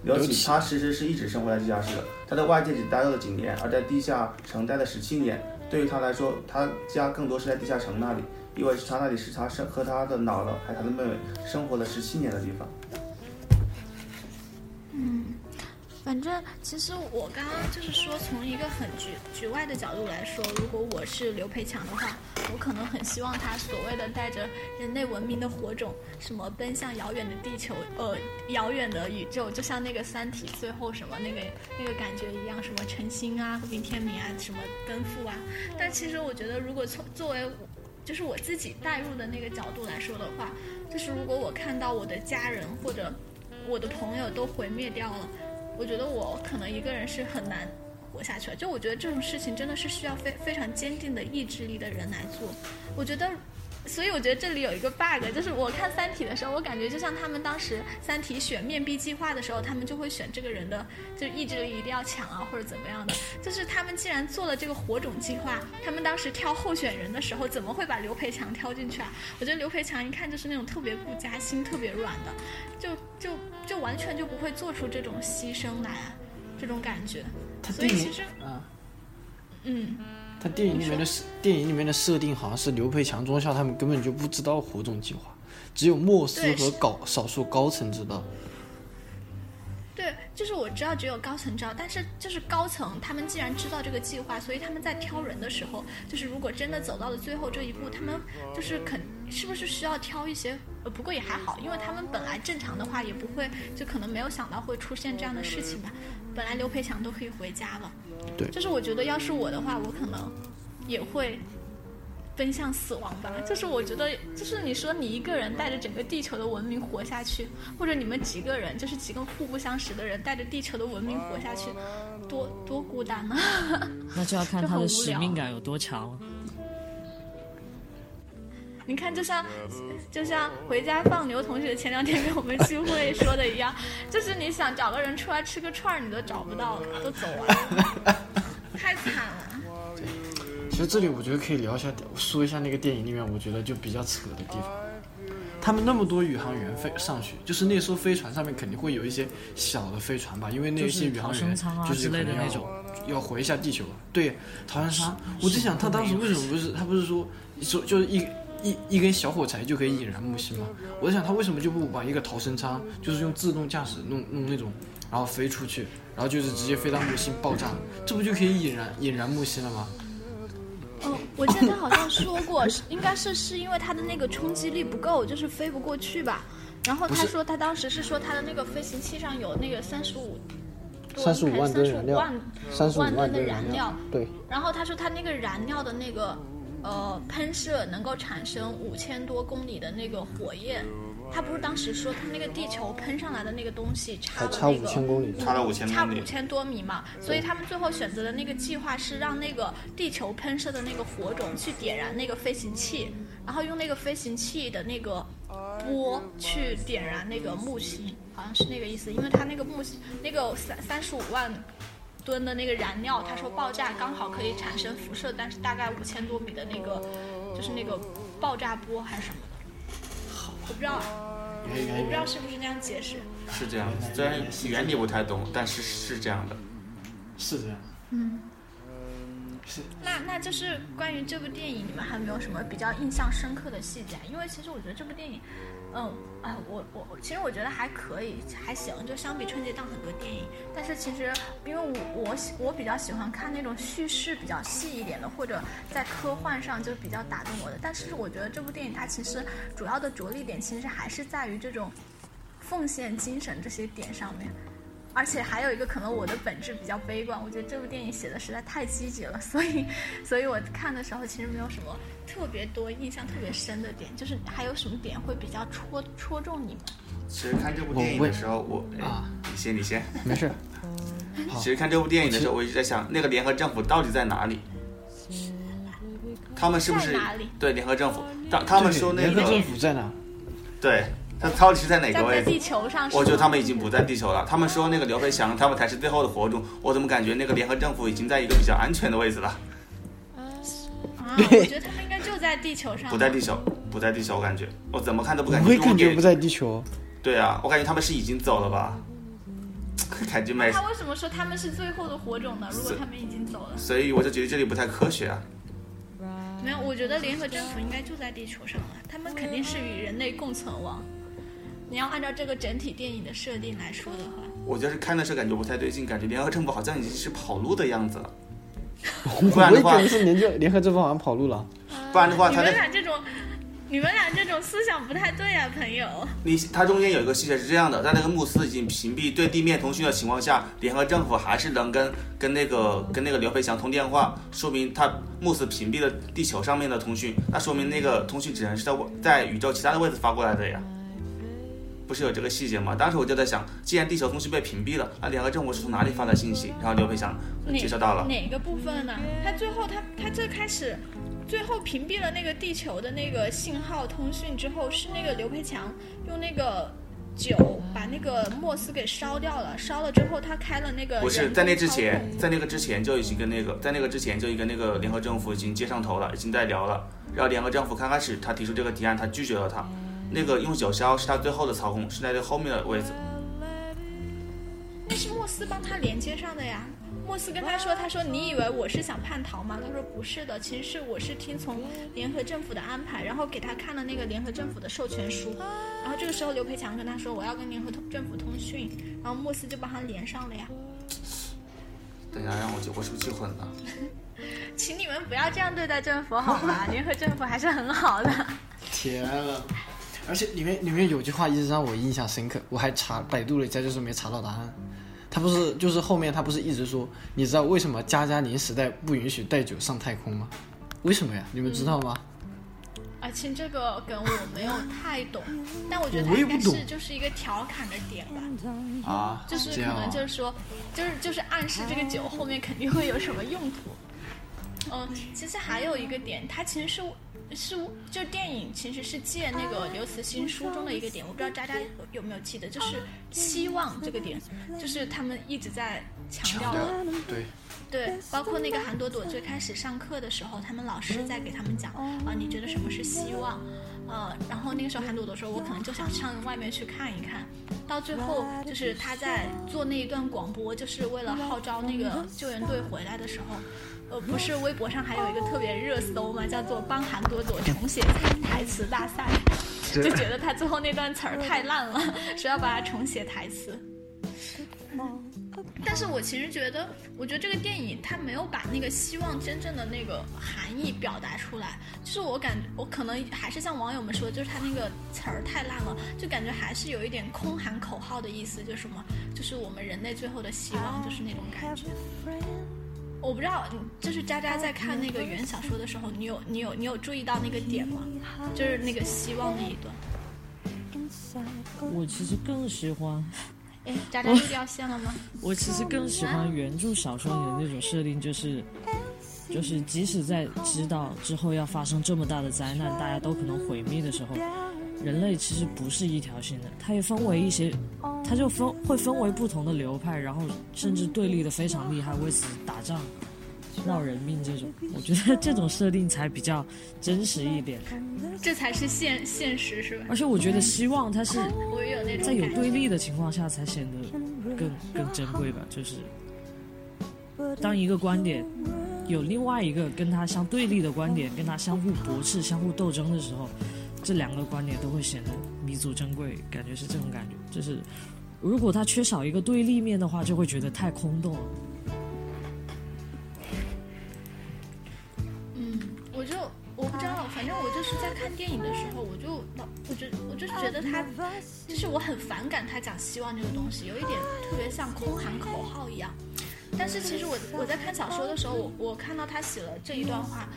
刘启，刘启他其实是一直生活在地下室的，他在外界只待了几年，而在地下城待了十七年。对于他来说，他家更多是在地下城那里，因为是他那里是他生和他的姥姥还有他的妹妹生活了十七年的地方。反正其实我刚刚就是说，从一个很局局外的角度来说，如果我是刘培强的话，我可能很希望他所谓的带着人类文明的火种，什么奔向遥远的地球，呃，遥远的宇宙，就像那个《三体》最后什么那个那个感觉一样，什么晨星啊、和平天明啊、什么奔赴啊。但其实我觉得，如果从作为就是我自己带入的那个角度来说的话，就是如果我看到我的家人或者我的朋友都毁灭掉了。我觉得我可能一个人是很难活下去了。就我觉得这种事情真的是需要非非常坚定的意志力的人来做。我觉得，所以我觉得这里有一个 bug，就是我看《三体》的时候，我感觉就像他们当时《三体》选面壁计划的时候，他们就会选这个人的就意志力一定要强啊，或者怎么样的。就是他们既然做了这个火种计划，他们当时挑候选人的时候，怎么会把刘培强挑进去啊？我觉得刘培强一看就是那种特别顾家、心特别软的，就就就完全就不会做出这种牺牲来啊，这种感觉。所以其实，啊，嗯，他电影里面的设电影里面的设定好像是刘培强中校他们根本就不知道火种计划，只有莫斯和高少数高层知道。对，就是我知道只有高层知道，但是就是高层他们既然知道这个计划，所以他们在挑人的时候，就是如果真的走到了最后这一步，他们就是肯是不是需要挑一些？呃，不过也还好，因为他们本来正常的话也不会，就可能没有想到会出现这样的事情吧。本来刘培强都可以回家了，对就是我觉得要是我的话，我可能也会奔向死亡吧。就是我觉得，就是你说你一个人带着整个地球的文明活下去，或者你们几个人，就是几个互不相识的人带着地球的文明活下去，多多孤单啊！<laughs> 那就要看他的使命感有多强了。<laughs> 你看，就像就像回家放牛同学前两天跟我们聚会 <laughs> 说的一样，就是你想找个人出来吃个串儿，你都找不到了，都走了，太惨了。其实这里我觉得可以聊一下，说一下那个电影里面我觉得就比较扯的地方。他们那么多宇航员飞上去，就是那艘飞船上面肯定会有一些小的飞船吧，因为那些宇航员就是可能要那种要回一下地球。对，逃生舱，我在想他当时为什么不是他不是说说就是一一一根小火柴就可以引燃木星吗？我在想他为什么就不把一个逃生舱就是用自动驾驶弄弄那种，然后飞出去，然后就是直接飞到木星爆炸，这不就可以引燃引燃木星了吗？哦，我记得他好像说过，是应该是是因为他的那个冲击力不够，就是飞不过去吧。然后他说他当时是说他的那个飞行器上有那个三十五35万吨燃料万三十五万吨的吨燃料，对，然后他说他那个燃料的那个呃喷射能够产生五千多公里的那个火焰。他不是当时说他那个地球喷上来的那个东西差了那个五千公里。差了五千差公里，五千多米嘛，所以他们最后选择的那个计划是让那个地球喷射的那个火种去点燃那个飞行器，然后用那个飞行器的那个波去点燃那个木星，好像是那个意思，因为他那个木星那个三三十五万。吨的那个燃料，他说爆炸刚好可以产生辐射，但是大概五千多米的那个，就是那个爆炸波还是什么的，我不知道啊，我不知道是不是那样解释。是这样。虽然原理不太懂，但是是这样的。是这样。嗯，是那那就是关于这部电影，你们还没有什么比较印象深刻的细节啊？因为其实我觉得这部电影，嗯啊，我我其实我觉得还可以，还行，就相比春节档很多电影。但是其实因为我我喜我比较喜欢看那种叙事比较细一点的，或者在科幻上就比较打动我的。但是我觉得这部电影它其实主要的着力点其实还是在于这种奉献精神这些点上面。而且还有一个可能我的本质比较悲观，我觉得这部电影写的实在太积极了，所以，所以我看的时候其实没有什么特别多印象特别深的点，就是还有什么点会比较戳戳中你们？其实看这部电影的时候，我哎啊你先你先。没事。其实看这部电影的时候，我一直在想，那个联合政府到底在哪里？他们是不是对联合政府？他他们说那联合政府在哪？对，他到底是在哪个位置？在地球上，我觉得他们已经不在地球了。他们说那个刘飞翔他们才是最后的火种，我怎么感觉那个联合政府已经在一个比较安全的位置了？啊，我觉得他们应该就在地球上，<laughs> 不在地球，不在地球，我感觉我怎么看都不感觉。我也感觉不在地球。对啊，我感觉他们是已经走了吧？感觉没，他为什么说他们是最后的火种呢？如果他们已经走了，所以我就觉得这里不太科学啊。没有，我觉得联合政府应该就在地球上了，他们肯定是与人类共存亡。你要按照这个整体电影的设定来说的话，我就是看的时候感觉不太对劲，感觉联合政府好像已经是跑路的样子了。不然的话联政联合政府好像跑路了。不然的话，你他们俩这种，你们俩这种思想不太对啊，朋友。你他中间有一个细节是这样的，在那个穆斯已经屏蔽对地面通讯的情况下，联合政府还是能跟跟那个跟那个刘培强通电话，说明他穆斯屏蔽了地球上面的通讯，那说明那个通讯只能是在在宇宙其他的位置发过来的呀。不是有这个细节吗？当时我就在想，既然地球通讯被屏蔽了，那联合政府是从哪里发的信息？然后刘培强哪接收到了，哪个部分呢？他最后他他最开始，最后屏蔽了那个地球的那个信号通讯之后，是那个刘培强用那个酒把那个莫斯给烧掉了，烧了之后他开了那个不是在那之前在那个之前就已经跟那个，在那个之前就已经跟那个联合政府已经接上头了，已经在聊了。然后联合政府刚开始他提出这个提案，他拒绝了他。那个用九霄是他最后的操控，是在这后面的位置。那是莫斯帮他连接上的呀。莫斯跟他说：“他说你以为我是想叛逃吗？”他说：“不是的，其实是我是听从联合政府的安排，然后给他看了那个联合政府的授权书。然后这个时候刘培强跟他说我要跟联合政府通讯，然后莫斯就帮他连上了呀。等一下，让我记，我是不是记混了？<laughs> 请你们不要这样对待政府好吗？联合政府还是很好的。<laughs> 天呐！而且里面里面有句话一直让我印象深刻，我还查百度了一下，就是没查到答案。他不是就是后面他不是一直说，你知道为什么加加林时代不允许带酒上太空吗？<laughs> 为什么呀？你们知道吗？而且这个梗我没有太懂，但我觉得它应该是就是一个调侃的点吧。啊，就是可能就是说，就是就是暗示这个酒后面肯定会有什么用途。嗯，其实还有一个点，它其实是是就电影其实是借那个刘慈欣书中的一个点，我不知道渣渣有没有记得，就是希望这个点，就是他们一直在强调的。对，对，包括那个韩朵朵最开始上课的时候，他们老师在给他们讲啊、你觉得什么是希望？呃，然后那个时候韩朵朵说，我可能就想上外面去看一看。到最后，就是他在做那一段广播，就是为了号召那个救援队回来的时候，呃，不是微博上还有一个特别热搜嘛，叫做帮韩朵朵重写台词大赛，<laughs> 就觉得他最后那段词儿太烂了，<laughs> 说要把它重写台词。但是我其实觉得，我觉得这个电影它没有把那个希望真正的那个含义表达出来，就是我感觉我可能还是像网友们说，就是他那个词儿太烂了，就感觉还是有一点空喊口号的意思，就是什么，就是我们人类最后的希望，就是那种感觉。我不知道，就是渣渣在看那个原小说的时候，你有你有你有注意到那个点吗？就是那个希望那一段。我其实更喜欢，哎，渣渣又掉线了吗？我其实更喜欢原著小说里的那种设定，就是，就是即使在知道之后要发生这么大的灾难，大家都可能毁灭的时候，人类其实不是一条心的，它也分为一些，它就分会分为不同的流派，然后甚至对立的非常厉害，为此打仗。闹人命这种，我觉得这种设定才比较真实一点，这才是现现实是吧？而且我觉得希望它是在有对立的情况下才显得更更珍贵吧。就是当一个观点有另外一个跟它相对立的观点，跟它相互驳斥、相互斗争的时候，这两个观点都会显得弥足珍贵，感觉是这种感觉。就是如果他缺少一个对立面的话，就会觉得太空洞了。嗯，我就我不知道，反正我就是在看电影的时候，我就老，我就我就是觉得他，就是我很反感他讲希望这个东西，有一点特别像空喊口号一样。但是其实我我在看小说的时候，我我看到他写了这一段话，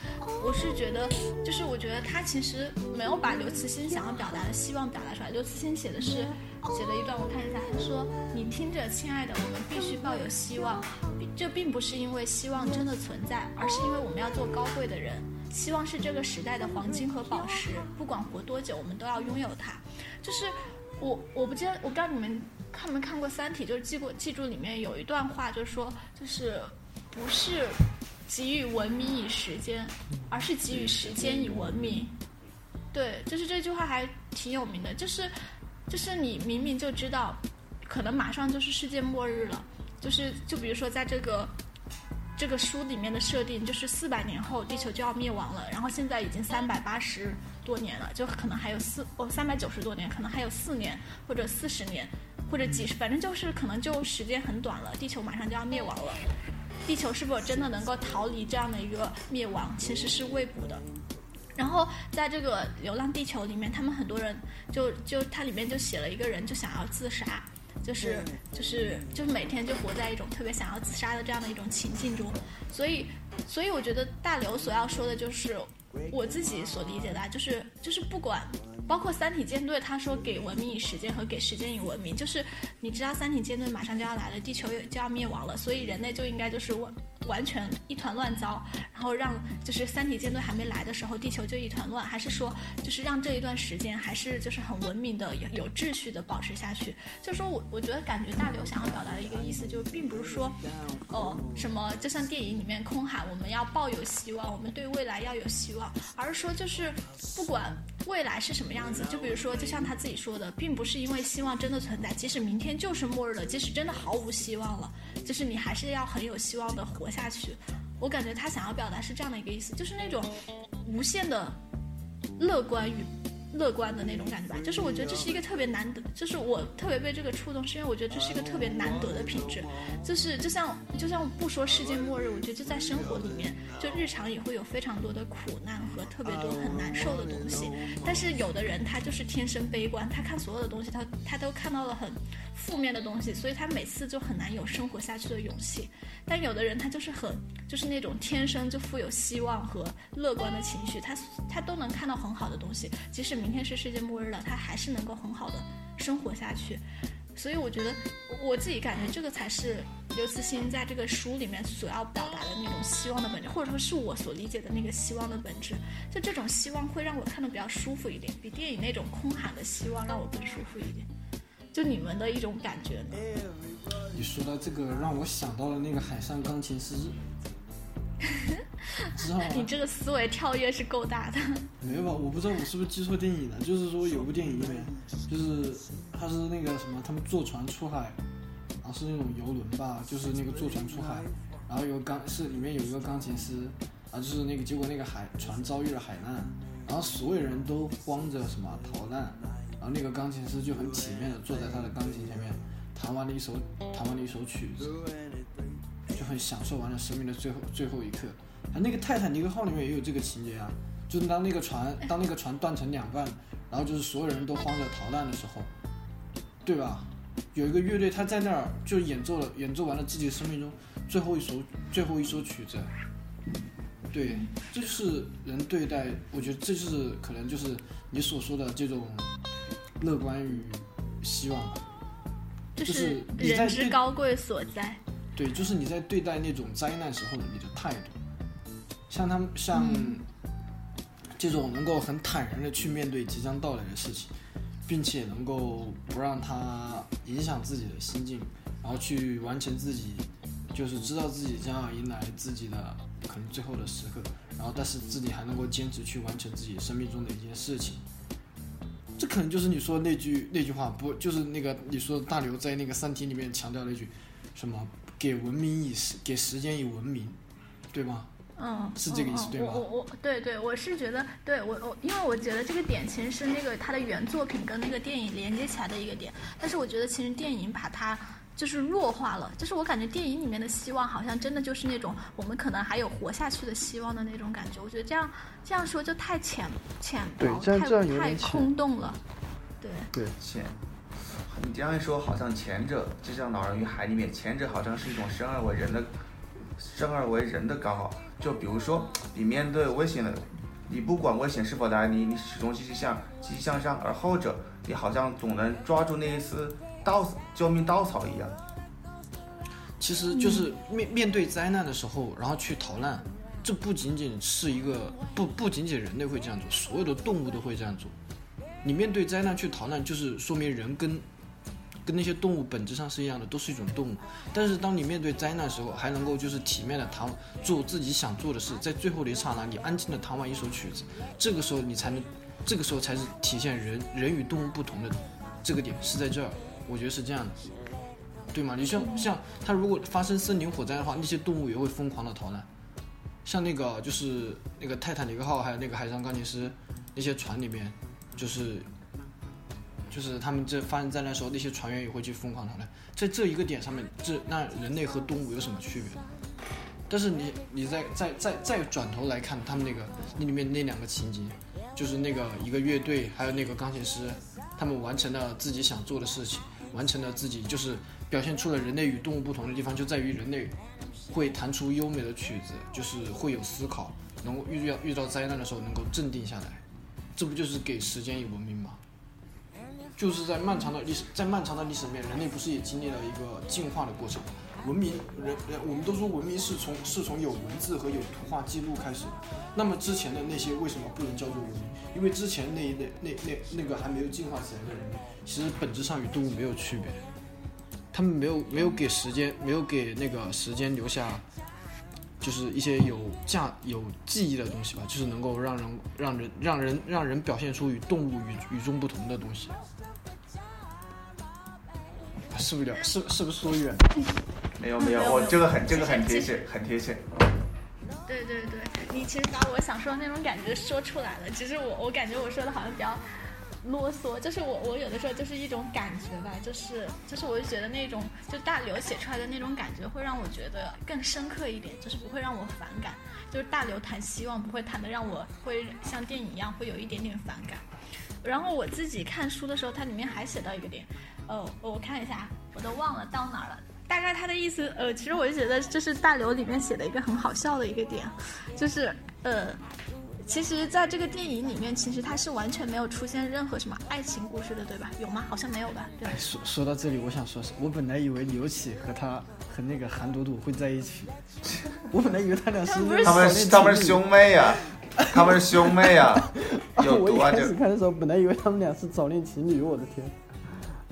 我是觉得，就是我觉得他其实没有把刘慈欣想要表达的希望表达出来。刘慈欣写的是写了一段，我看一下，他说：“你听着，亲爱的，我们必须抱有希望，这并不是因为希望真的存在，而是因为我们要做高贵的人。希望是这个时代的黄金和宝石，不管活多久，我们都要拥有它。”就是我我不知道，我不知道你们。看没看过《三体》？就是记过记住里面有一段话，就是说，就是不是给予文明以时间，而是给予时间以文明。对，就是这句话还挺有名的。就是就是你明明就知道，可能马上就是世界末日了。就是就比如说在这个这个书里面的设定，就是四百年后地球就要灭亡了，然后现在已经三百八十多年了，就可能还有四哦三百九十多年，可能还有四年或者四十年。或者几十，反正就是可能就时间很短了，地球马上就要灭亡了。地球是否真的能够逃离这样的一个灭亡，其实是未卜的。然后在这个《流浪地球》里面，他们很多人就就它里面就写了一个人就想要自杀，就是就是就是每天就活在一种特别想要自杀的这样的一种情境中。所以所以我觉得大刘所要说的就是我自己所理解的，就是就是不管。包括三体舰队，他说给文明以时间和给时间以文明，就是你知道三体舰队马上就要来了，地球就要灭亡了，所以人类就应该就是我完全一团乱糟，然后让就是三体舰队还没来的时候，地球就一团乱，还是说就是让这一段时间还是就是很文明的有有秩序的保持下去？就是说我我觉得感觉大刘想要表达的一个意思，就并不是说哦什么就像电影里面空喊我们要抱有希望，我们对未来要有希望，而是说就是不管未来是什么样。子，就比如说，就像他自己说的，并不是因为希望真的存在，即使明天就是末日了，即使真的毫无希望了，就是你还是要很有希望的活下去。我感觉他想要表达是这样的一个意思，就是那种无限的乐观与。乐观的那种感觉吧，就是我觉得这是一个特别难得，就是我特别被这个触动，是因为我觉得这是一个特别难得的品质，就是就像就像不说世界末日，我觉得就在生活里面，就日常也会有非常多的苦难和特别多很难受的东西，但是有的人他就是天生悲观，他看所有的东西，他他都看到了很负面的东西，所以他每次就很难有生活下去的勇气，但有的人他就是很就是那种天生就富有希望和乐观的情绪，他他都能看到很好的东西，即使。明天是世界末日了，他还是能够很好的生活下去，所以我觉得我自己感觉这个才是刘慈欣在这个书里面所要表达的那种希望的本质，或者说是我所理解的那个希望的本质。就这种希望会让我看的比较舒服一点，比电影那种空喊的希望让我更舒服一点。就你们的一种感觉呢？你说到这个，让我想到了那个《海上钢琴师》。知道吗？你这个思维跳跃是够大的。没有吧？我不知道我是不是记错电影了。就是说有部电影里面，就是他是那个什么，他们坐船出海，然后是那种游轮吧，就是那个坐船出海，然后有钢是里面有一个钢琴师，啊，就是那个结果那个海船遭遇了海难，然后所有人都慌着什么逃难，然后那个钢琴师就很体面的坐在他的钢琴前面，弹完了一首弹完了一首曲子。就很享受完了生命的最后最后一刻，啊，那个泰坦尼克号里面也有这个情节啊，就是当那个船当那个船断成两半，然后就是所有人都慌着逃难的时候，对吧？有一个乐队他在那儿就演奏了演奏完了自己生命中最后一首最后一首曲子，对，这就是人对待，我觉得这就是可能就是你所说的这种乐观与希望，就是人之高贵所在。对，就是你在对待那种灾难时候的你的态度，像他们像这种能够很坦然的去面对即将到来的事情，并且能够不让它影响自己的心境，然后去完成自己，就是知道自己将要迎来自己的可能最后的时刻，然后但是自己还能够坚持去完成自己生命中的一件事情，这可能就是你说那句那句话，不就是那个你说大刘在那个《三体》里面强调那句什么？给文明以时，给时间以文明，对吗？嗯，是这个意思，对吗？我我我，对对，我是觉得，对我我，因为我觉得这个点其实是那个他的原作品跟那个电影连接起来的一个点，但是我觉得其实电影把它就是弱化了，就是我感觉电影里面的希望好像真的就是那种我们可能还有活下去的希望的那种感觉。我觉得这样这样说就太浅浅薄，对太太空洞了。对，对，前，你这样一说，好像前者就像《老人与海》里面，前者好像是一种生而为人的生而为人的高傲。就比如说，你面对危险的，你不管危险是否来临，你始终积极向积极向上；而后者，你好像总能抓住那一丝稻救命稻草一样。其实就是面面对灾难的时候，然后去逃难，这不仅仅是一个不不仅仅人类会这样做，所有的动物都会这样做。你面对灾难去逃难，就是说明人跟跟那些动物本质上是一样的，都是一种动物。但是当你面对灾难的时候，还能够就是体面的弹做自己想做的事，在最后的一刹那，你安静的弹完一首曲子，这个时候你才能，这个时候才是体现人人与动物不同的这个点是在这儿，我觉得是这样的。对吗？你像像它如果发生森林火灾的话，那些动物也会疯狂的逃难。像那个就是那个泰坦尼克号，还有那个海上钢琴师那些船里面，就是就是他们这发生灾难时候，那些船员也会去疯狂逃难。在这一个点上面，这那人类和动物有什么区别？但是你你再再再再转头来看他们那个那里面那两个情节，就是那个一个乐队还有那个钢琴师，他们完成了自己想做的事情，完成了自己就是表现出了人类与动物不同的地方，就在于人类会弹出优美的曲子，就是会有思考，能够遇到遇到灾难的时候能够镇定下来，这不就是给时间以文明吗？就是在漫长的历史，在漫长的历史里面，人类不是也经历了一个进化的过程？文明人人，我们都说文明是从是从有文字和有图画记录开始的。那么之前的那些为什么不能叫做文明？因为之前那一类那那那个还没有进化起来的人，其实本质上与动物没有区别。他们没有没有给时间，没有给那个时间留下，就是一些有价有记忆的东西吧，就是能够让人让人让人让人表现出与动物与与众不同的东西。是不是聊是是不是说远？没有没有，我这个很这个很贴切，很贴切。对对对，你其实把我想说的那种感觉说出来了。只是我我感觉我说的好像比较啰嗦，就是我我有的时候就是一种感觉吧，就是就是我就觉得那种就大刘写出来的那种感觉会让我觉得更深刻一点，就是不会让我反感。就是大刘谈希望不会谈的让我会像电影一样会有一点点反感。然后我自己看书的时候，它里面还写到一个点，哦，我看一下，我都忘了到哪儿了。大概他的意思，呃，其实我就觉得这是大刘里面写的一个很好笑的一个点，就是呃，其实在这个电影里面，其实它是完全没有出现任何什么爱情故事的，对吧？有吗？好像没有吧？对吧哎，？说说到这里，我想说是，我本来以为刘启和他和那个韩朵朵会在一起，<laughs> 我本来以为他俩是他们是他们是兄妹呀、他们是兄妹呀、<laughs> 有我一毒啊这开始看的时候，本来以为他们俩是早恋情侣，我的天！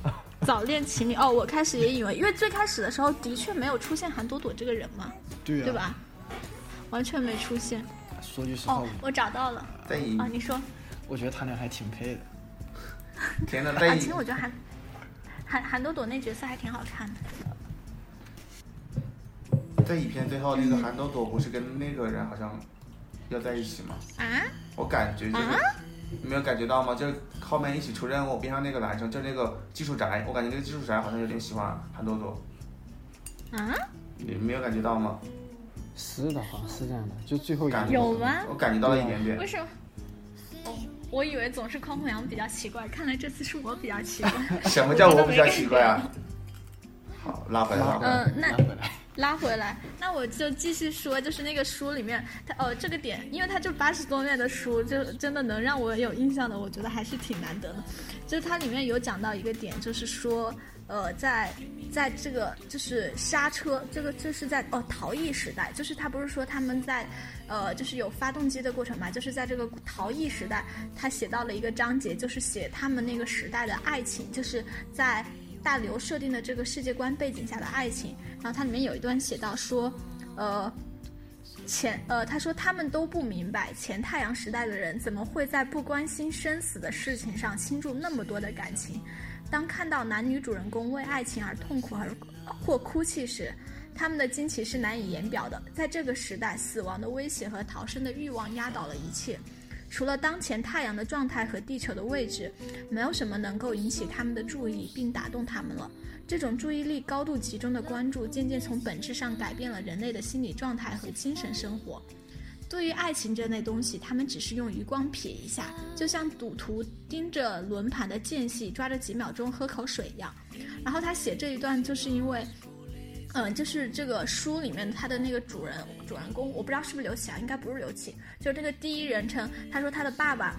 <laughs> 早恋情侣哦，我开始也以为，因为最开始的时候的确没有出现韩朵朵这个人嘛，对呀、对吧？完全没出现。说句实话，哦，我找到了在影啊，你说我觉得他俩还挺配的。<laughs> <laughs> 啊，天呐，在影其实我觉得韩韩韩朵朵那角色还挺好看的。在影片最后那个韩朵朵不是跟那个人好像要在一起吗？啊？我感觉就是、啊你没有感觉到吗？就是后面一起出任务，边上那个男生，就那个技术宅，我感觉那个技术宅好像有点喜欢韩朵朵，啊？你没有感觉到吗？是的，好像是这样的，就最后一感个有吗我感觉到了一点点为。什么？哦，我以为总是匡衡阳比较奇怪，看来这次是我比较奇怪。<laughs> 什么叫我比较奇怪啊？<laughs> 好，拉回来，拉回来。嗯，那拿回来。拉回来，那我就继续说，就是那个书里面，它哦这个点，因为它就八十多面的书，就真的能让我有印象的，我觉得还是挺难得的。就是它里面有讲到一个点，就是说，呃，在在这个就是刹车，这个这是在哦逃逸时代，就是他不是说他们在，呃，就是有发动机的过程嘛，就是在这个逃逸时代，他写到了一个章节，就是写他们那个时代的爱情，就是在。大刘设定的这个世界观背景下的爱情，然后它里面有一段写到说，呃，前呃，他说他们都不明白前太阳时代的人怎么会在不关心生死的事情上倾注那么多的感情。当看到男女主人公为爱情而痛苦而或哭泣时，他们的惊奇是难以言表的。在这个时代，死亡的威胁和逃生的欲望压倒了一切。除了当前太阳的状态和地球的位置，没有什么能够引起他们的注意并打动他们了。这种注意力高度集中的关注，渐渐从本质上改变了人类的心理状态和精神生活。对于爱情这类东西，他们只是用余光瞥一下，就像赌徒盯着轮盘的间隙，抓着几秒钟喝口水一样。然后他写这一段，就是因为，嗯，就是这个书里面他的那个主人主人公，我不知道是不是刘启啊，应该不是刘启，就这个第一人称。他说他的爸爸，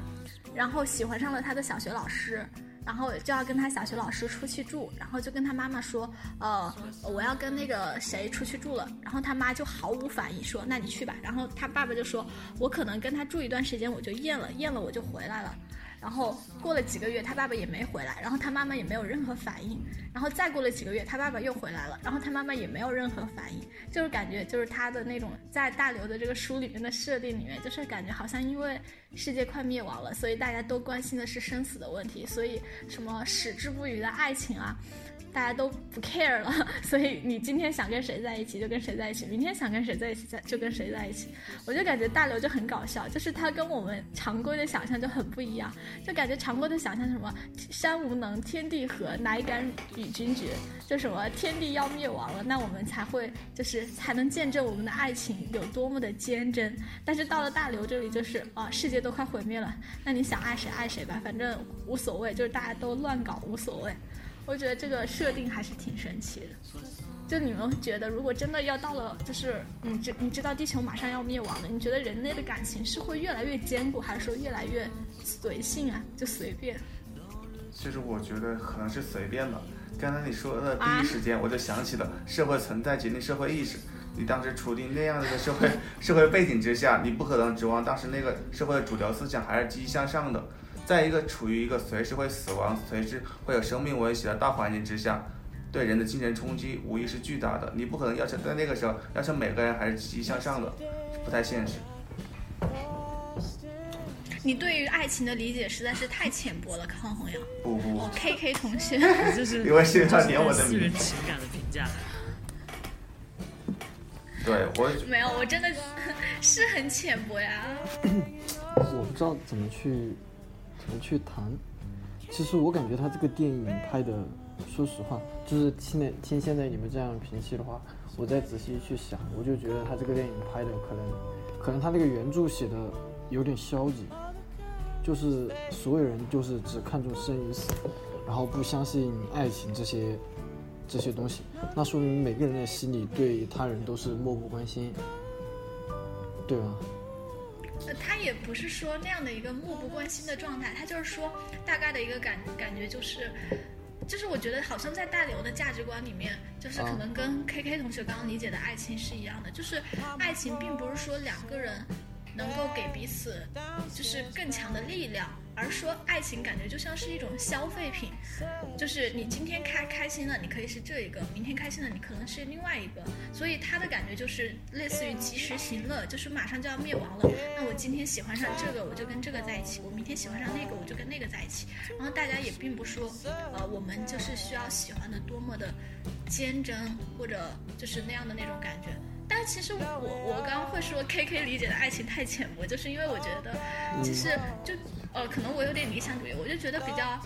然后喜欢上了他的小学老师。然后就要跟他小学老师出去住，然后就跟他妈妈说，呃，我要跟那个谁出去住了。然后他妈就毫无反应，说那你去吧。然后他爸爸就说，我可能跟他住一段时间，我就厌了，厌了我就回来了。然后过了几个月，他爸爸也没回来，然后他妈妈也没有任何反应。然后再过了几个月，他爸爸又回来了，然后他妈妈也没有任何反应。就是感觉，就是他的那种在大刘的这个书里面的设定里面，就是感觉好像因为世界快灭亡了，所以大家都关心的是生死的问题，所以什么矢志不渝的爱情啊。大家都不 care 了，<laughs> 所以你今天想跟谁在一起就跟谁在一起，明天想跟谁在一起在就跟谁在一起。我就感觉大刘就很搞笑，就是他跟我们常规的想象就很不一样，就感觉常规的想象什么山无能天地合，乃敢与君绝，就什么天地要灭亡了，那我们才会就是才能见证我们的爱情有多么的坚贞。但是到了大刘这里就是啊，世界都快毁灭了，那你想爱谁爱谁吧，反正无所谓，就是大家都乱搞无所谓。我觉得这个设定还是挺神奇的，就你们觉得，如果真的要到了，就是你知你知道地球马上要灭亡了，你觉得人类的感情是会越来越坚固，还是说越来越随性啊，就随便？其实我觉得可能是随便吧。刚才你说的第一时间，我就想起了社会存在决定社会意识。你当时处定那样的一个社会社会背景之下，你不可能指望当时那个社会的主流思想还是积极向上的。在一个处于一个随时会死亡、随时会有生命危险的大环境之下，对人的精神冲击无疑是巨大的。你不可能要求在那个时候要求每个人还是积极向上的，不太现实。你对于爱情的理解实在是太浅薄了，康弘扬。不不不，K K 同学，这是因为是他点我的私人情感的评价。对我没有，我真的是很浅薄呀。我不知道怎么去。怎么去谈，其实我感觉他这个电影拍的，说实话，就是现在听现在你们这样评析的话，我再仔细去想，我就觉得他这个电影拍的可能，可能他这个原著写的有点消极，就是所有人就是只看重生与死，然后不相信爱情这些这些东西，那说明每个人的心里对他人都是漠不关心，对吧？他也不是说那样的一个漠不关心的状态，他就是说大概的一个感感觉就是，就是我觉得好像在大刘的价值观里面，就是可能跟 K K 同学刚刚理解的爱情是一样的，就是爱情并不是说两个人。能够给彼此就是更强的力量，而说爱情感觉就像是一种消费品，就是你今天开开心了，你可以是这一个；明天开心了，你可能是另外一个。所以他的感觉就是类似于及时行乐，就是马上就要灭亡了。那我今天喜欢上这个，我就跟这个在一起；我明天喜欢上那个，我就跟那个在一起。然后大家也并不说，呃，我们就是需要喜欢的多么的坚贞，或者就是那样的那种感觉。但其实我我刚刚会说 K K 理解的爱情太浅薄，就是因为我觉得，其实就呃可能我有点理想主义，我就觉得比较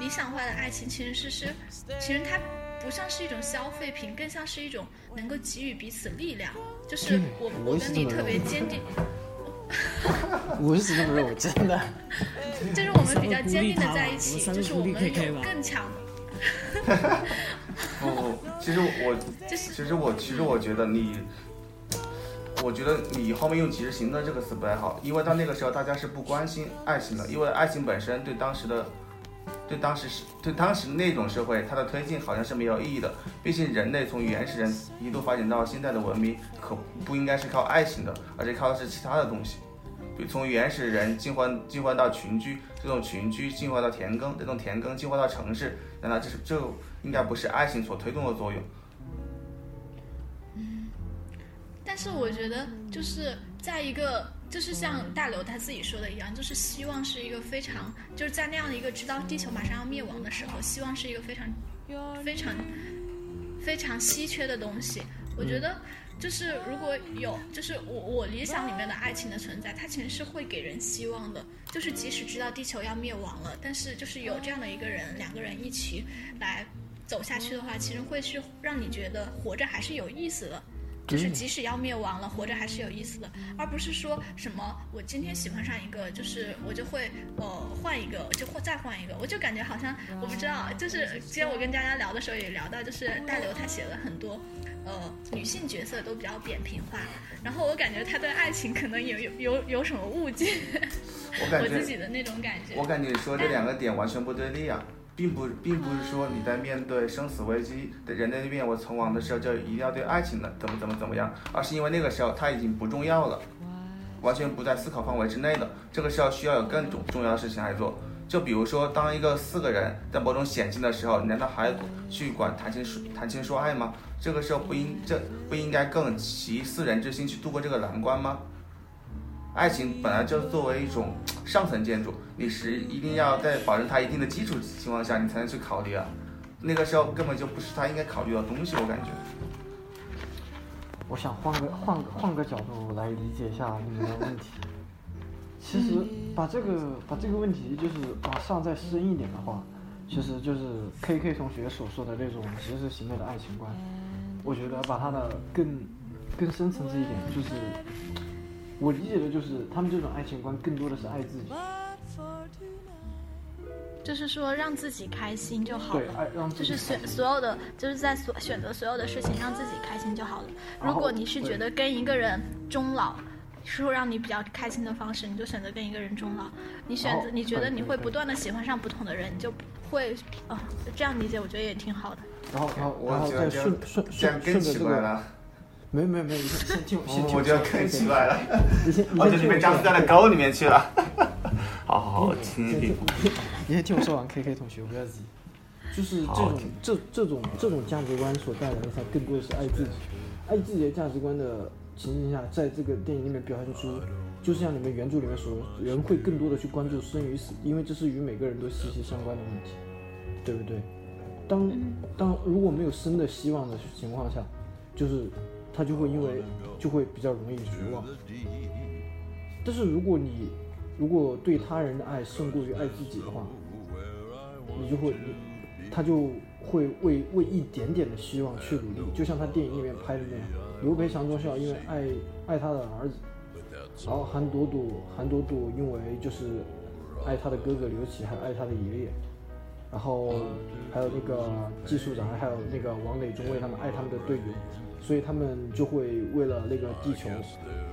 理想化的爱情其实是是，其实它不像是一种消费品，更像是一种能够给予彼此力量。就是我我跟你特别坚定，<laughs> 我是这么认为，真的。<laughs> 就是我们比较坚定的在一起，就是我们有更强。不不，其实我，就是其实我其实我觉得你。我觉得你后面用“及时行乐”这个词不太好，因为到那个时候大家是不关心爱情的，因为爱情本身对当时的，对当时是对当时那种社会它的推进好像是没有意义的。毕竟人类从原始人一度发展到现在的文明，可不应该是靠爱情的，而是靠的是其他的东西。比如从原始人进化进化到群居，这种群居进化到田耕，这种田耕进化到城市，难道这是这应该不是爱情所推动的作用？但是我觉得，就是在一个，就是像大刘他自己说的一样，就是希望是一个非常，就是在那样的一个知道地球马上要灭亡的时候，希望是一个非常、非常、非常稀缺的东西。我觉得，就是如果有，就是我我理想里面的爱情的存在，它其实是会给人希望的。就是即使知道地球要灭亡了，但是就是有这样的一个人，两个人一起来。走下去的话，其实会是让你觉得活着还是有意思的。就是即使要灭亡了，活着还是有意思的，而不是说什么我今天喜欢上一个，就是我就会呃换一个，就或再换一个，我就感觉好像我不知道，就是今天我跟佳佳聊的时候也聊到，就是大刘他写了很多呃女性角色都比较扁平化，然后我感觉他对爱情可能有有有有什么误解，我感我觉自己的那种感觉。我感觉你说这两个点完全不对立啊，并不并不是说你在面对生死危机的人类灭我存亡的时候就一定要对爱情的怎么怎么怎么样，而是因为那个时候它已经不重要了，完全不在思考范围之内的。这个时候需要有更重重要的事情来做。就比如说，当一个四个人在某种险境的时候，难道还去管谈情说谈情说爱吗？这个时候不应这不应该更齐四人之心去度过这个难关吗？爱情本来就作为一种上层建筑，你是一定要在保证它一定的基础情况下，你才能去考虑啊。那个时候根本就不是他应该考虑的东西，我感觉。我想换个换个换个角度来理解一下你们的问题。其实把这个把这个问题就是往上再深一点的话，其实就是 K K 同学所说的那种及时行乐的爱情观。我觉得把它的更更深层次一点，就是我理解的就是他们这种爱情观更多的是爱自己，就是说让自己开心就好对，了。爱让自就是选所有的，就是在所选择所有的事情，让自己开心就好了。如果你是觉得跟一个人终老是会让你比较开心的方式，你就选择跟一个人终老。你选择你觉得你会不断的喜欢上不同的人，你就不会啊、这样理解我觉得也挺好的。然后然后我然后再顺顺这样更顺顺着这个，奇怪了，没有没有没有，你先先听我先听我觉得更奇怪了，你先你我觉得你先听我说被张思在了沟里面去了。好 <laughs> 好好，听一听。你先听我说完，K K 同学不要急。就是这种这这种这种价值观所带来的，它更多的是爱自己，爱自己的价值观的情形下，在这个电影里面表现出，就像你们原著里面说，人会更多的去关注生与死，因为这是与每个人都息息相关的问题，对不对？当当如果没有生的希望的情况下，就是他就会因为就会比较容易绝望。但是如果你如果对他人的爱胜过于爱自己的话，你就会他就会为为一点点的希望去努力，就像他电影里面拍的那样，刘培强中校因为爱爱他的儿子，然后韩朵朵韩朵朵因为就是爱他的哥哥刘启，还爱他的爷爷，然后还有那个技术长，还有那个王磊中尉他们爱他们的队友，所以他们就会为了那个地球，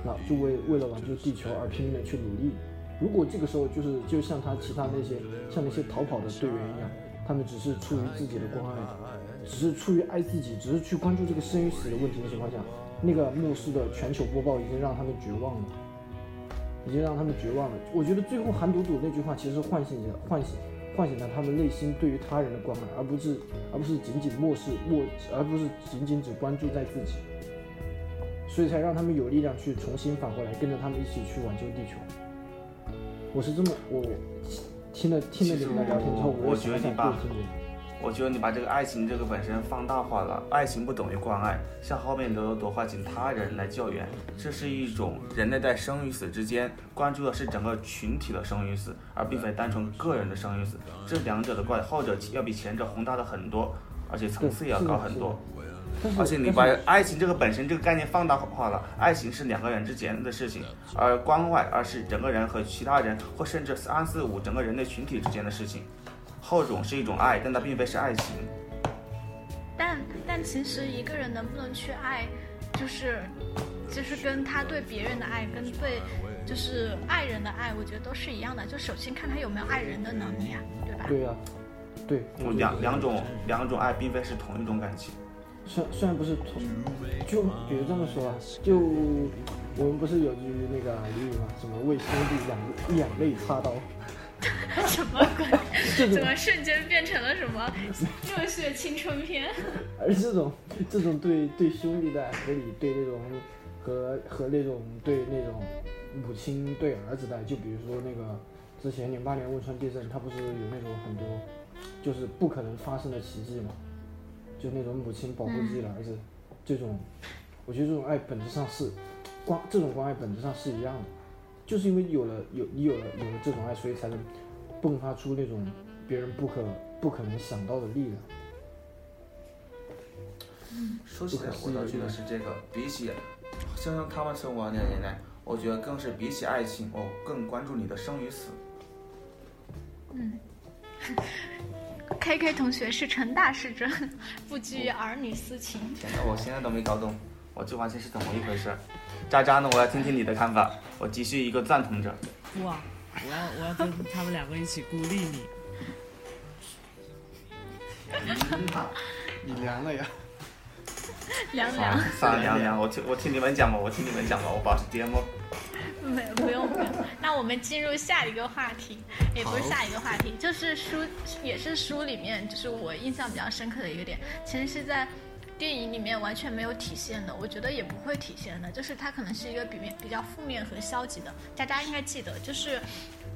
那就为为了挽救地球而拼命的去努力。如果这个时候就是就像他其他那些像那些逃跑的队员一样，他们只是出于自己的关爱，只是出于爱自己，只是去关注这个生与死的问题的情况下，那个牧师的全球播报已经让他们绝望了，已经让他们绝望了。我觉得最后韩朵朵那句话其实是唤醒了唤醒唤醒了他们内心对于他人的关爱，而不是而不是仅仅漠视漠，而不是仅仅只关注在自己，所以才让他们有力量去重新返回来，跟着他们一起去挽救地球。我是这么我听了听了你们的聊天之后，我我想觉得你把更深的。我觉得你把这个爱情这个本身放大化了，爱情不等于关爱，像后面的多花请他人来救援，这是一种人类在生与死之间关注的是整个群体的生与死，而并非单纯个人的生与死。这两者的关，后者要比前者宏大的很多，而且层次也要高很多。而且你把爱情这个本身这个概念放大化了，爱情是两个人之间的事情，而关爱而是整个人和其他人或甚至三四五整个人类群体之间的事情。后种是一种爱，但它并非是爱情。但但其实一个人能不能去爱，就是就是跟他对别人的爱，跟对就是爱人的爱，我觉得都是一样的。就首先看他有没有爱人的能力啊，对吧？对呀、对，我两两种两种爱并非是同一种感情。虽虽然不是同，就比如这么说啊，就我们不是有句那个俚语嘛，什么为兄弟两两肋插刀，<laughs> 什么鬼？怎么瞬间变成了什么？热血青春片？而这种这种对对兄弟的爱和你对那种和和那种对那种母亲对儿子的爱，就比如说那个之前零八年汶川地震，它不是有那种很多就是不可能发生的奇迹嘛，就那种母亲保护自己的儿子，这种我觉得这种爱本质上是关这种关爱本质上是一样的，就是因为有了有你有了有了这种爱，所以才能迸发出那种别人不可不可能想到的力量。说起来，我倒觉得是这个，比起像他们生活的那个年代，我觉得更是比起爱情，我更关注你的生与死。嗯，<laughs> K K 同学是成大事者，<laughs> 不拘于儿女私情。天哪，我现在都没搞懂，我这完全是怎么一回事？渣渣呢？我要听听你的看法，我继续一个赞同者。哇，我要我要跟他们两个一起孤立你。你凉了呀？凉凉。算了凉凉，我听我听你们讲吧，我听你们讲吧，我保持缄默。没有，不用不用。那我们进入下一个话题，也不是下一个话题，就是书，也是书里面，就是我印象比较深刻的一个点，其实是在电影里面完全没有体现的，我觉得也不会体现的，就是它可能是一个比面比较负面和消极的。大家应该记得，就是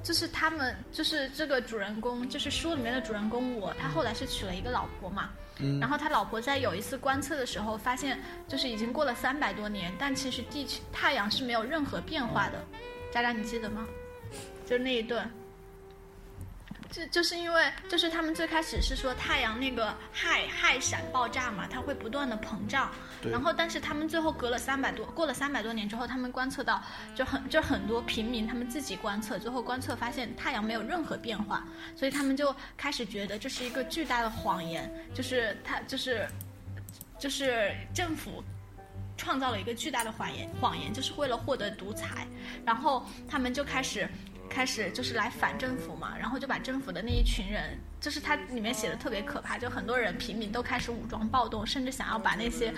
就是他们就是这个主人公，就是书里面的主人公我，他后来是娶了一个老婆嘛。然后他老婆在有一次观测的时候，发现就是已经过了三百多年，但其实地球太阳是没有任何变化的。渣渣，你记得吗？就那一段，就就是因为就是他们最开始是说太阳那个氦氦闪爆炸嘛，它会不断的膨胀。然后但是他们最后隔了三百多过了三百多年之后，他们观测到就很就很多平民他们自己观测，最后观测发现太阳没有任何变化，所以他们就开始觉得这是一个巨大的谎言，就是他就是就是政府。创造了一个巨大的谎言，谎言就是为了获得独裁，然后他们就开始，开始就是来反政府嘛，然后就把政府的那一群人，就是它里面写的特别可怕，就很多人平民都开始武装暴动，甚至想要把那些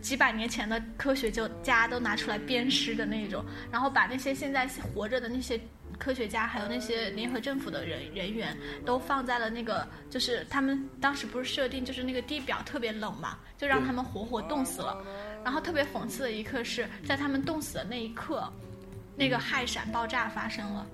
几百年前的科学家都拿出来鞭尸的那种，然后把那些现在活着的那些。科学家还有那些联合政府的人人员都放在了那个，就是他们当时不是设定就是那个地表特别冷嘛，就让他们活活冻死了。然后特别讽刺的一刻是在他们冻死的那一刻，那个氦闪爆炸发生了，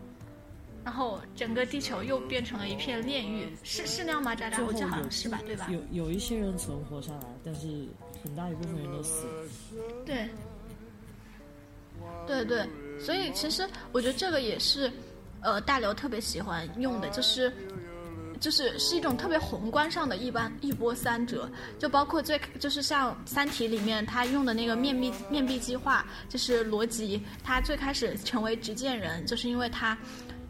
然后整个地球又变成了一片炼狱，是是那样吗？渣渣，我记得好像是吧，对吧？有有一些人存活下来，但是很大一部分人都死了。对，对对。所以其实我觉得这个也是，呃，大刘特别喜欢用的，就是，就是是一种特别宏观上的一般一波三折，就包括最就是像《三体》里面他用的那个面壁面壁计划，就是罗辑他最开始成为执剑人，就是因为他。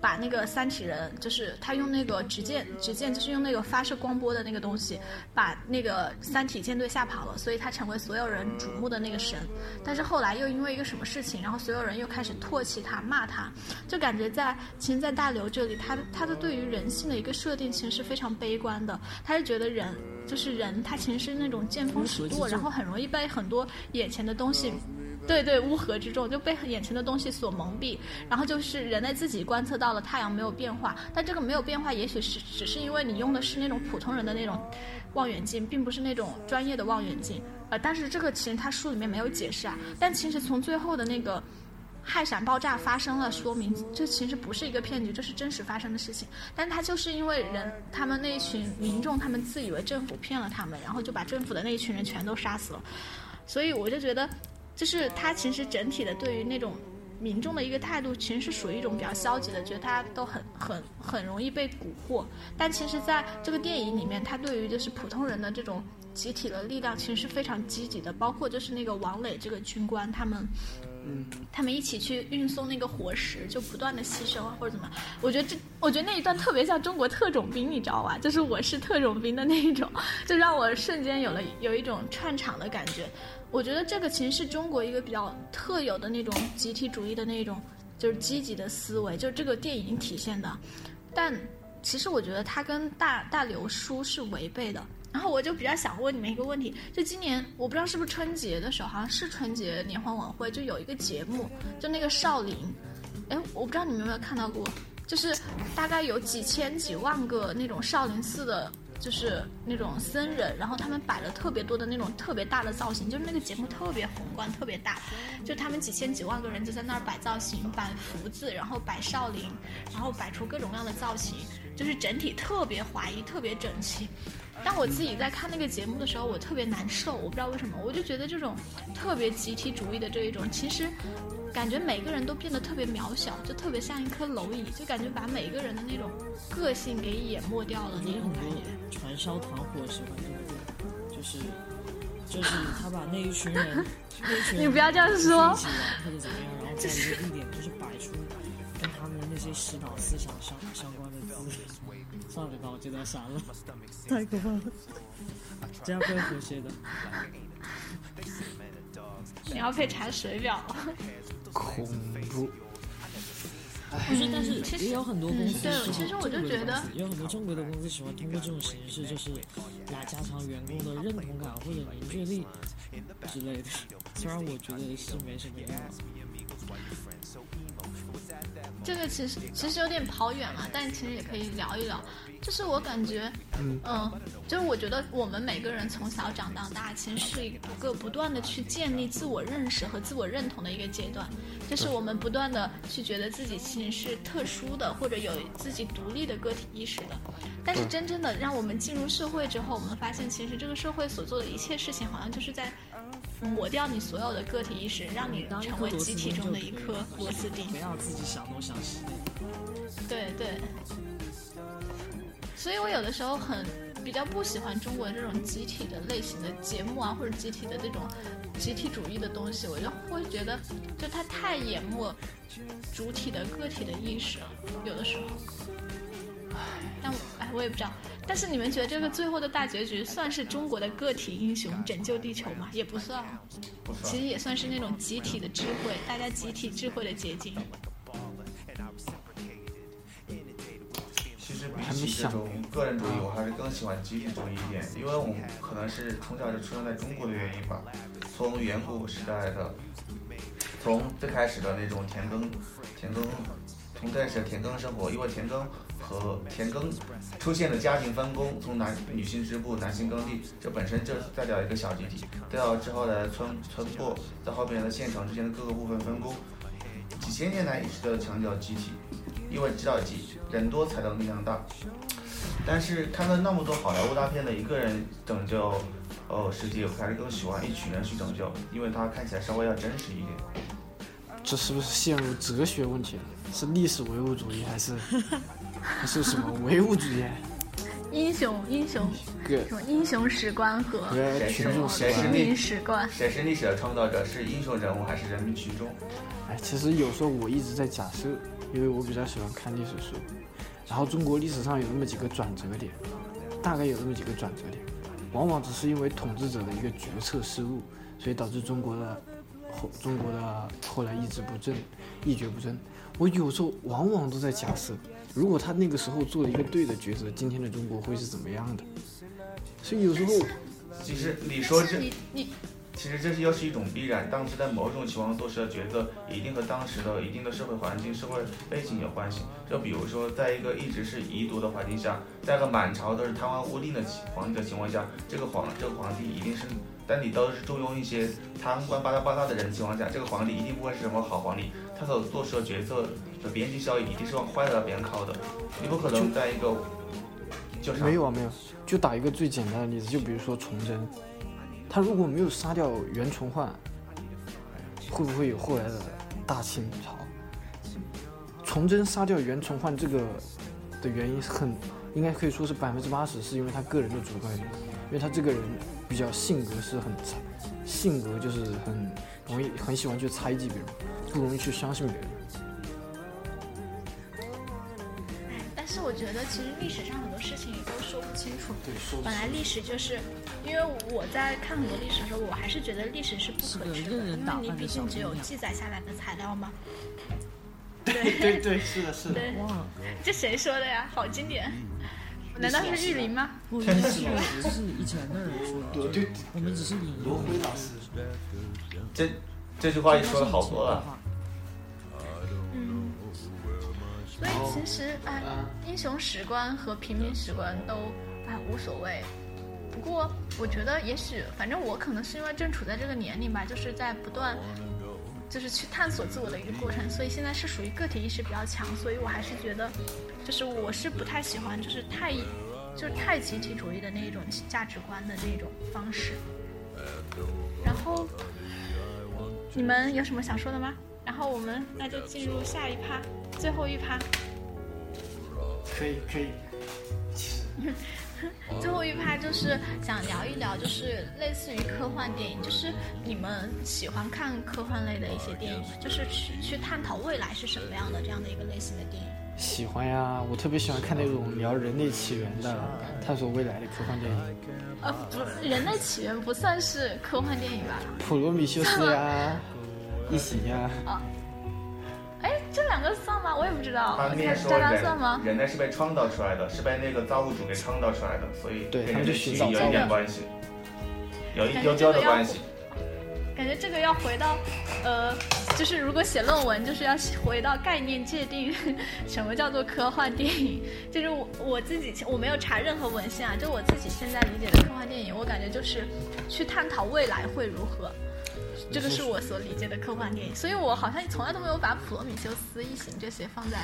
把那个三体人，就是他用那个直剑，直剑就是用那个发射光波的那个东西，把那个三体舰队吓跑了，所以他成为所有人瞩目的那个神。但是后来又因为一个什么事情，然后所有人又开始唾弃他，骂他，就感觉在其实，在大刘这里，他他的对于人性的一个设定其实是非常悲观的，他是觉得人就是人，他其实是那种见风使舵，然后很容易被很多眼前的东西。对对，乌合之众就被眼前的东西所蒙蔽，然后就是人类自己观测到了太阳没有变化，但这个没有变化，也许是只是因为你用的是那种普通人的那种望远镜，并不是那种专业的望远镜。呃，但是这个其实他书里面没有解释啊。但其实从最后的那个氦闪爆炸发生了，说明这其实不是一个骗局，这是真实发生的事情。但他就是因为人他们那一群民众，他们自以为政府骗了他们，然后就把政府的那一群人全都杀死了。所以我就觉得。就是他其实整体的对于那种民众的一个态度，其实是属于一种比较消极的，觉得他都很很很容易被蛊惑。但其实在这个电影里面，他对于就是普通人的这种集体的力量，其实是非常积极的。包括就是那个王磊这个军官，他们。嗯，他们一起去运送那个火石，就不断的牺牲啊，或者怎么？我觉得这，我觉得那一段特别像中国特种兵，你知道吧？就是我是特种兵的那一种，就让我瞬间有了有一种串场的感觉。我觉得这个其实是中国一个比较特有的那种集体主义的那种，就是积极的思维，就是这个电影体现的。但其实我觉得它跟大大刘书是违背的。然后我就比较想问你们一个问题，就今年我不知道是不是春节的时候，好像是春节联欢晚会，就有一个节目，就那个少林，哎，我不知道你们有没有看到过，就是大概有几千几万个那种少林寺的，就是那种僧人，然后他们摆了特别多的那种特别大的造型，就是那个节目特别宏观，特别大，就他们几千几万个人就在那儿摆造型，摆福字，然后摆少林，然后摆出各种各样的造型，就是整体特别华丽，特别整齐。当我自己在看那个节目的时候，我特别难受，我不知道为什么，我就觉得这种特别集体主义的这一种，其实感觉每个人都变得特别渺小，就特别像一颗蝼蚁，就感觉把每个人的那种个性给淹没掉了那种感觉。传烧团伙是吧？就是就是他把那一群人，<laughs> 那一群人你不要这样说一起玩或者怎么样，然后在一个地点就是摆出跟他们的那些洗脑思想相相关的字。算了，把我这段删了，太可怕了，这样会和谐的。<laughs> 你要配查水表。恐怖。不是，但是也有很多公司对，其实我就觉得也有很多正规的公司喜欢通过这种形式，就是来加强员工的认同感或者凝聚力之类的。虽然我觉得是没什么用。这个其实其实有点跑远了，但其实也可以聊一聊。就是我感觉，嗯，就是我觉得我们每个人从小长到大，其实是一个不断的去建立自我认识和自我认同的一个阶段。就是我们不断的去觉得自己其实是特殊的，或者有自己独立的个体意识的。但是真正的让我们进入社会之后，我们发现其实这个社会所做的一切事情，好像就是在抹掉你所有的个体意识，让你成为集体中的一颗螺丝钉。不要自己想东想西。对对。所以我有的时候很比较不喜欢中国这种集体的类型的节目啊，或者集体的这种集体主义的东西，我就会觉得，就它太淹没主体的个体的意识了。有的时候，但我哎，我也不知道。但是你们觉得这个最后的大结局算是中国的个体英雄拯救地球吗？也不算，其实也算是那种集体的智慧，大家集体智慧的结晶。其实比起这种个人主义，我还是更喜欢集体主义一点，因为我们可能是从小就出生在中国的原因吧。从远古时代的，从最开始的那种田耕，田耕，从最开始的田耕生活，因为田耕和田耕出现了家庭分工，从男女性织布，男性耕地，这本身就是代表一个小集体。再到之后的村村落，在后面的县城之间的各个部分分工，几千年来一直都强调集体。因为知道集人多才能力量大，但是看到那么多好莱坞大片的一个人拯救哦实际，我还是更喜欢一群人去拯救，因为它看起来稍微要真实一点。这是不是陷入哲学问题了？是历史唯物主义还是 <laughs> 还 <laughs> 是什么唯物主义？英雄英雄什么英雄史观和群众史观？谁是历史的创造者？是英雄人物还是人民群众？哎，其实有时候我一直在假设。因为我比较喜欢看历史书，然后中国历史上有那么几个转折点，大概有那么几个转折点，往往只是因为统治者的一个决策失误，所以导致中国的后中国的后来一直不振，一蹶不振。我有时候往往都在假设，如果他那个时候做了一个对的抉择，今天的中国会是怎么样的？所以有时候，其实你说这你你。其实这是又是一种必然，当时在某种情况做出的抉择，一定和当时的一定的社会环境、社会背景有关系。就比如说，在一个一直是遗毒的环境下，在个满朝都是贪官污吏的皇帝的情况下，这个皇这个皇帝一定是，但你都是重用一些贪官巴拉巴拉的人情况下，这个皇帝一定不会是什么好皇帝，他所做出的决策的边际效益一定是往坏的那边靠的。你不可能在一个，就是没有啊没有，就打一个最简单的例子，就比如说崇祯。他如果没有杀掉袁崇焕，会不会有后来的大清朝？崇祯杀掉袁崇焕这个的原因很，应该可以说是百分之八十是因为他个人的主观原因，因为他这个人比较性格是很，性格就是很容易很喜欢去猜忌别人，不容易去相信别人。但是我觉得其实历史上很多事情也都说不清楚。本来历史就是。因为我在看很多历史的时候，我还是觉得历史是不可知的，因为你毕竟只有记载下来的材料嘛。<laughs> 对对对，是的，是的。哇，这谁说的呀？好经典！难道是玉林吗？不，是是以前的人说的。对对，我们只是引罗辉老师。这这句话也说的好多了。嗯。所以其实哎，英雄史观和平民史观都哎无所谓。不过，我觉得也许，反正我可能是因为正处在这个年龄吧，就是在不断，就是去探索自我的一个过程，所以现在是属于个体意识比较强，所以我还是觉得，就是我是不太喜欢，就是太，就是太集体主义的那一种价值观的那种方式。然后，你们有什么想说的吗？然后我们那就进入下一趴，最后一趴。可以可以。最后一趴就是想聊一聊，就是类似于科幻电影，就是你们喜欢看科幻类的一些电影吗？就是去去探讨未来是什么样的这样的一个类型的电影。喜欢呀，我特别喜欢看那种聊人类起源的、探索未来的科幻电影，呃，不，人类起源不算是科幻电影吧？普罗米修斯呀，异形呀。啊，哎，这两个算吗？我也不知道。他那看说渣渣算吗人？人类是被创造出来的，是被那个造物主给创造出来的，所以对他们就寻找有一点关系，有一感丢丢的关系。感觉这个要回到，呃，就是如果写论文，就是要回到概念界定，什么叫做科幻电影？就是我我自己我没有查任何文献啊，就我自己现在理解的科幻电影，我感觉就是去探讨未来会如何，这个是我所理解的科幻电影。所以我好像从来都没有把《普罗米修斯》《异形》这些放在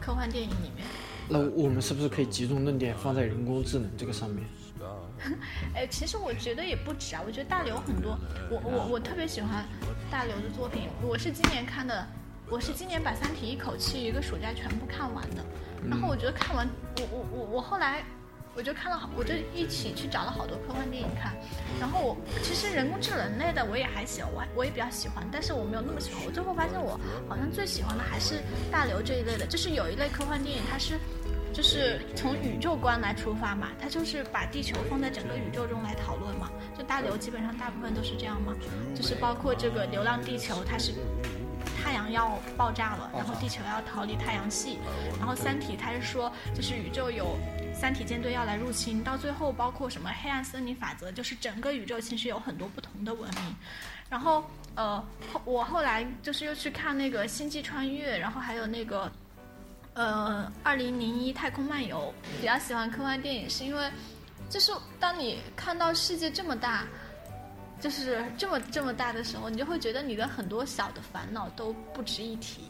科幻电影里面。那我们是不是可以集中论点放在人工智能这个上面？<laughs> 哎，其实我觉得也不止啊，我觉得大刘很多，我我我特别喜欢大刘的作品，我是今年看的，我是今年把《三体》一口气一个暑假全部看完的，然后我觉得看完，我我我我后来。我就看了好，我就一起去找了好多科幻电影看，然后我其实人工智能类的我也还行，我我也比较喜欢，但是我没有那么喜欢。我最后发现我好像最喜欢的还是大刘这一类的，就是有一类科幻电影，它是就是从宇宙观来出发嘛，它就是把地球放在整个宇宙中来讨论嘛。就大刘基本上大部分都是这样嘛，就是包括这个《流浪地球》，它是太阳要爆炸了，然后地球要逃离太阳系，然后《三体》它是说就是宇宙有三体舰队要来入侵，到最后包括什么黑暗森林法则，就是整个宇宙其实有很多不同的文明。然后呃，我后来就是又去看那个《星际穿越》，然后还有那个呃，二零零一太空漫游，比较喜欢科幻电影，是因为就是当你看到世界这么大，就是这么这么大的时候，你就会觉得你的很多小的烦恼都不值一提，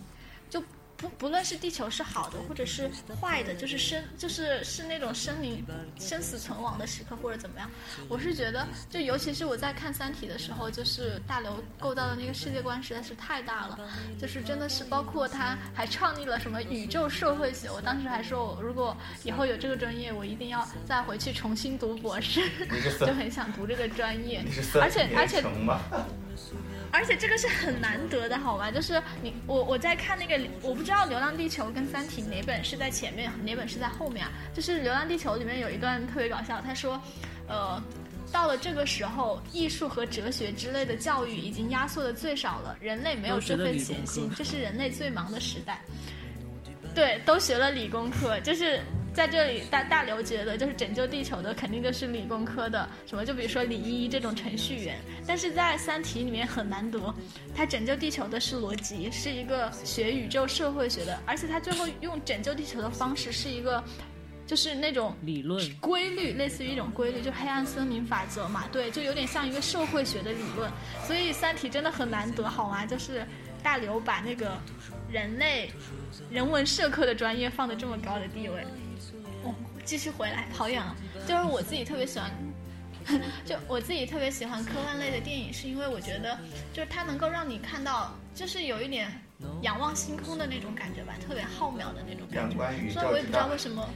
不不论是地球是好的或者是坏的，就是生就是是那种生灵生死存亡的时刻或者怎么样，我是觉得，就尤其是我在看《三体》的时候，就是大刘构造的那个世界观实在是太大了，就是真的是包括他还创立了什么宇宙社会学，我当时还说我如果以后有这个专业，我一定要再回去重新读博士，<laughs> 就很想读这个专业而且而且？<laughs> 而且这个是很难得的，好吧？就是你我我在看那个，我不知道《流浪地球》跟《三体》哪本是在前面，哪本是在后面啊？就是《流浪地球》里面有一段特别搞笑，他说，呃，到了这个时候，艺术和哲学之类的教育已经压缩的最少了，人类没有这份闲心，这是人类最忙的时代。对，都学了理工科，就是在这里大大刘觉得，就是拯救地球的肯定就是理工科的，什么就比如说李一这种程序员，但是在《三体》里面很难得，他拯救地球的是罗辑，是一个学宇宙社会学的，而且他最后用拯救地球的方式是一个。就是那种理论规律，类似于一种规律，就黑暗森林法则嘛，对，就有点像一个社会学的理论。所以《三体》真的很难得，好吗？就是大刘把那个人类人文社科的专业放的这么高的地位。哦，继续回来，跑远了。就是我自己特别喜欢，<laughs> 就我自己特别喜欢科幻类的电影，是因为我觉得就是它能够让你看到，就是有一点仰望星空的那种感觉吧，特别浩渺的那种感觉。宙虽然我也不知道为什么，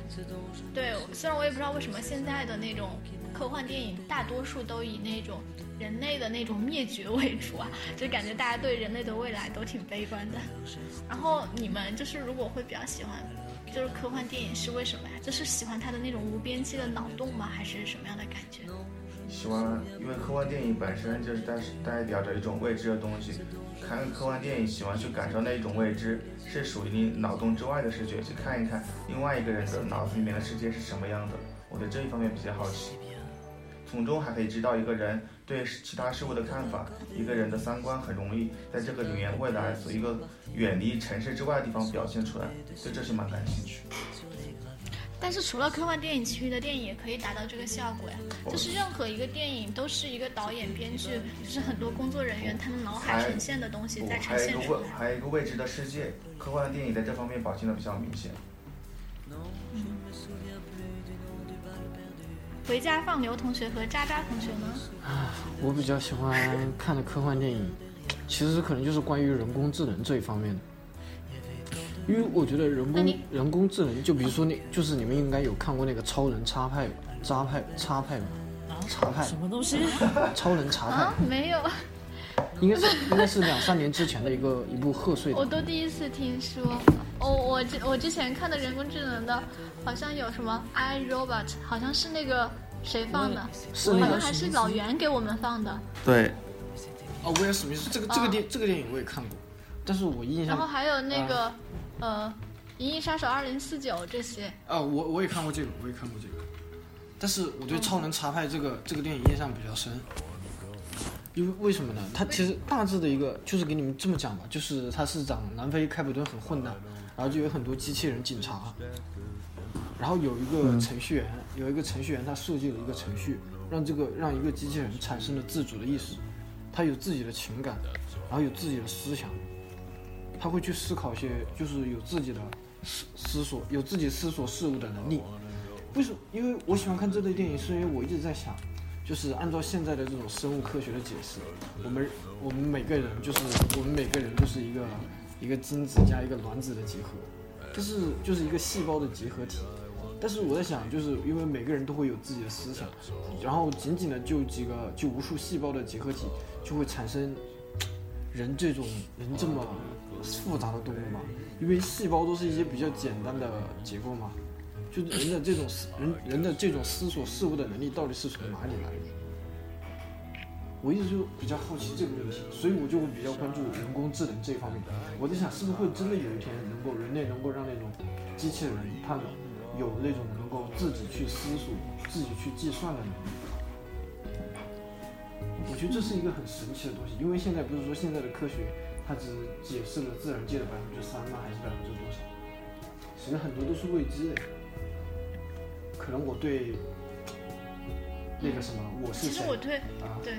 对，虽然我也不知道为什么现在的那种科幻电影大多数都以那种人类的那种灭绝为主啊，就感觉大家对人类的未来都挺悲观的。然后你们就是如果会比较喜欢，就是科幻电影是为什么呀？就是喜欢它的那种无边际的脑洞吗？还是什么样的感觉？喜欢，因为科幻电影本身就是代代表着一种未知的东西。看科幻电影，喜欢去感受那一种未知，是属于你脑洞之外的视觉，去看一看另外一个人的脑子里面的世界是什么样的。我对这一方面比较好奇，从中还可以知道一个人对其他事物的看法，一个人的三观很容易在这个里面未来所一个远离城市之外的地方表现出来，对这些蛮感兴趣。但是除了科幻电影，其余的电影也可以达到这个效果呀。就是任何一个电影都是一个导演、编剧，就是很多工作人员他们脑海呈现的东西在呈还有一个未现出来。还有一个未知的世界，科幻电影在这方面表现的比较明显。回家放牛同学和渣渣同学呢？我比较喜欢看的科幻电影，<clears throat> 其实可能就是关于人工智能这一方面的。因为我觉得人工人工智能，就比如说那，就是你们应该有看过那个《超人插派》渣派插派吧，茶派什么东西？<laughs> 超人茶派啊，，没有，应该是应该是两三年之前的一个一部贺岁我。都第一次听说。哦，我之我之前看的人工智能的，好像有什么 I Robot，好像是那个谁放的，好是那个像还是老袁给我们放的。对，哦，威尔史密斯这个这个电这个电影我也看过，但是我印象然后还有那个，呃，《银翼杀手二零四九》这些。啊，我我也看过这个，我也看过这个，但是我对《超能查派》这个这个电影印象比较深，因为为什么呢？它其实大致的一个就是给你们这么讲吧，就是它是讲南非开普敦很混蛋，然后就有很多机器人警察，然后有一个程序员，有一个程序员他设计了一个程序，让这个让一个机器人产生了自主的意识，他有自己的情感，然后有自己的思想，他会去思考一些就是有自己的思思索，有自己思索事物的能力。为什么？因为我喜欢看这类电影，是因为我一直在想，就是按照现在的这种生物科学的解释，我们我们每个人就是我们每个人就是一个一个精子加一个卵子的结合，就是就是一个细胞的结合体。但是我在想，就是因为每个人都会有自己的思想，然后仅仅的就几个就无数细胞的结合体，就会产生人这种人这么复杂的动物嘛？因为细胞都是一些比较简单的结构嘛，就人的这种思人人的这种思索事物的能力到底是从哪里来的？我一直就比较好奇这个问题，所以我就会比较关注人工智能这一方面。我在想，是不是会真的有一天能够人类能够让那种机器人它们有那种能够自己去思索、自己去计算的能力？我觉得这是一个很神奇的东西，因为现在不是说现在的科学它只解释了自然界的百分之三吗？还是百分之多少？其实很多都是未知的。可能我对那个什么我是谁其实我对啊，对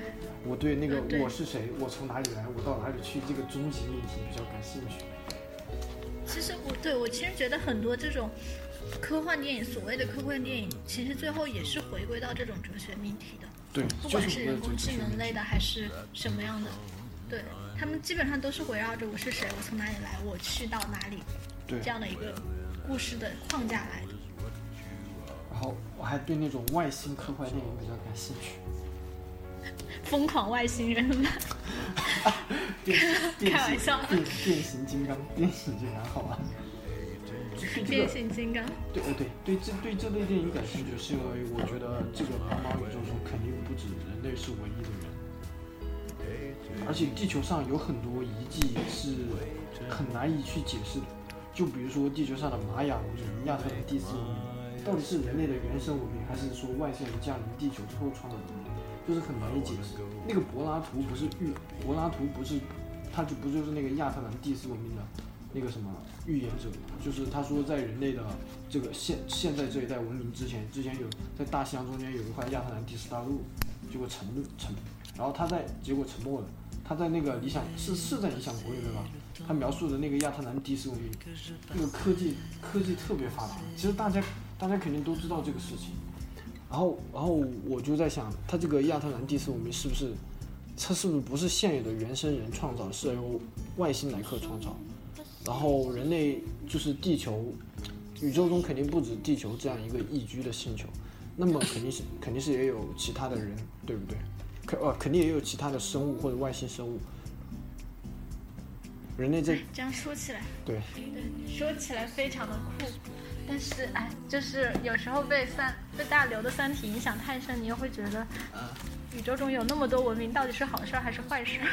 我对那个我是谁，我从哪里来，我到哪里去这个终极命题比较感兴趣。其实我对我其实觉得很多这种科幻电影，所谓的科幻电影，其实最后也是回归到这种哲学命题的，对，不管是人工智能类的还是什么样的，对他们基本上都是围绕着我是谁，我从哪里来，我去到哪里对这样的一个故事的框架来的。然后我还对那种外星科幻电影比较感兴趣。疯狂外星人们，变变开玩笑。变变形金刚，变形金刚好吧？变形金刚，对呃对对这对这类电影感兴趣，是因为我觉得这个茫茫宇宙中肯定不止人类是唯一的人，而且地球上有很多遗迹是很难以去解释的，就比如说地球上的玛雅文明、亚特兰蒂斯文明，到底是人类的原生文明，还是说外星人降临地球之后创造的文明，就是很难以解释。那个柏拉图不是预柏拉图不是，他就不就是那个亚特兰蒂斯文明的那个什么预言者嘛，就是他说在人类的这个现现在这一代文明之前，之前有在大西洋中间有一块亚特兰蒂斯大陆，结果沉沉，然后他在结果沉没了。他在那个理想是是在理想国里面吧？他描述的那个亚特兰蒂斯文明，那个科技科技特别发达。其实大家大家肯定都知道这个事情。然后然后我就在想，他这个亚特兰蒂斯文明是不是，它是不是不是现有的原生人创造，是由外星来客创造？然后人类就是地球，宇宙中肯定不止地球这样一个宜居的星球，那么肯定是肯定是也有其他的人，对不对？肯呃肯定也有其他的生物或者外星生物。人类这这样说起来，对对，说起来非常的酷，但是哎，就是有时候被三被大刘的《三体》影响太深，你又会觉得，呃宇宙中有那么多文明，到底是好事儿还是坏事儿？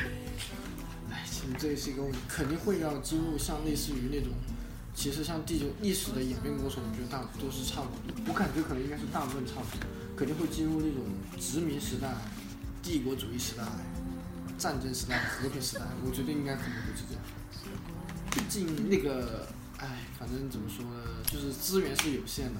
<laughs> 哎，其实这也是一个问题，肯定会要进入像类似于那种，其实像地球历史的演变过程，我觉得大都是差不多。我感觉可能应该是大部分差不多，肯定会进入那种殖民时代、帝国主义时代、战争时代、和平时代。我觉得应该可能会是这样。毕竟那个，哎，反正怎么说呢，就是资源是有限的嘛。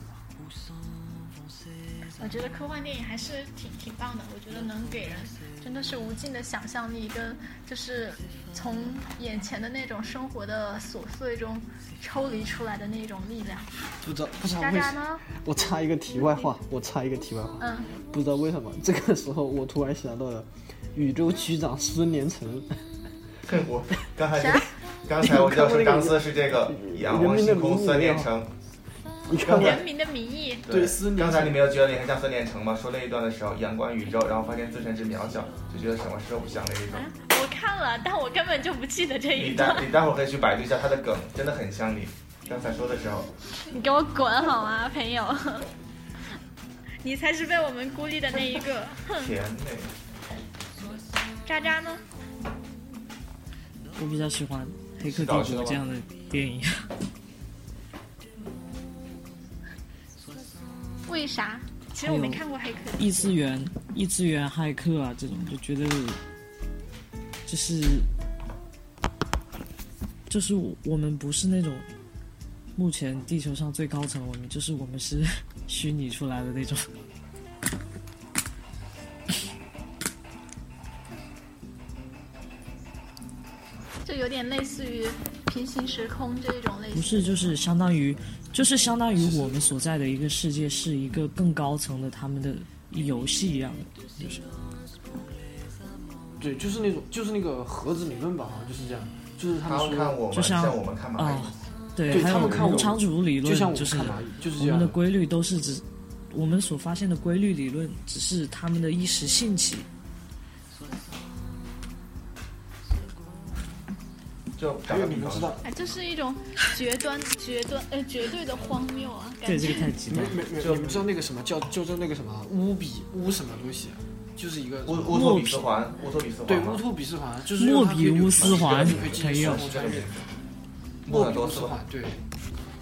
我觉得科幻电影还是挺挺棒的，我觉得能给人真的是无尽的想象力，跟就是从眼前的那种生活的琐碎中抽离出来的那种力量。不知道不知道渣为什呢？<laughs> 我插一个题外话，我插一个题外话。嗯，不知道为什么，这个时候我突然想到了宇宙局长孙连成。<laughs> 我刚才刚才我就要说钢丝是这个仰望星空孙连成，你看看，人民的名义，对孙连刚才你没有觉得你很像孙连成吗？说那一段的时候，阳光宇宙，然后发现自身之渺小，就觉得什么是偶像那一种。我看了，但我根本就不记得这一段。待你待会儿可以去百度一下他的梗，真的很像你。刚才说的时候，你给我滚好吗，朋友？<laughs> 你才是被我们孤立的那一个。哼，甜美。渣渣呢？我比较喜欢《黑客帝国》这样的电影。<laughs> 为啥？其实我没看过《骇客异次元、异次元骇客啊，这种就觉得就是就是我们不是那种目前地球上最高层文明，就是我们是 <laughs> 虚拟出来的那种。就有点类似于平行时空这种类型。不是，就是相当于，就是相当于我们所在的一个世界是一个更高层的他们的游戏一样的，就是对，就是那种就是那个盒子理论吧，好像就是这样，就是他他们说，看我们，就像像我们看蚂蚁啊。对，还们看我们无常主理论，就像我就是们看蚂蚁，就是我们的。规律都是指我们所发现的规律理论，只是他们的一时兴起。就打因个比方为你们知道，哎，这是一种绝端、绝端呃绝对的荒谬啊！感对，觉这个太极没端。没没，你们知道那个什么叫叫做那个什么乌比乌什么东西？就是一个乌乌托比斯环，乌托比斯环对乌托比斯环，就是莫比乌斯环就可以。莫莫比乌斯环，对，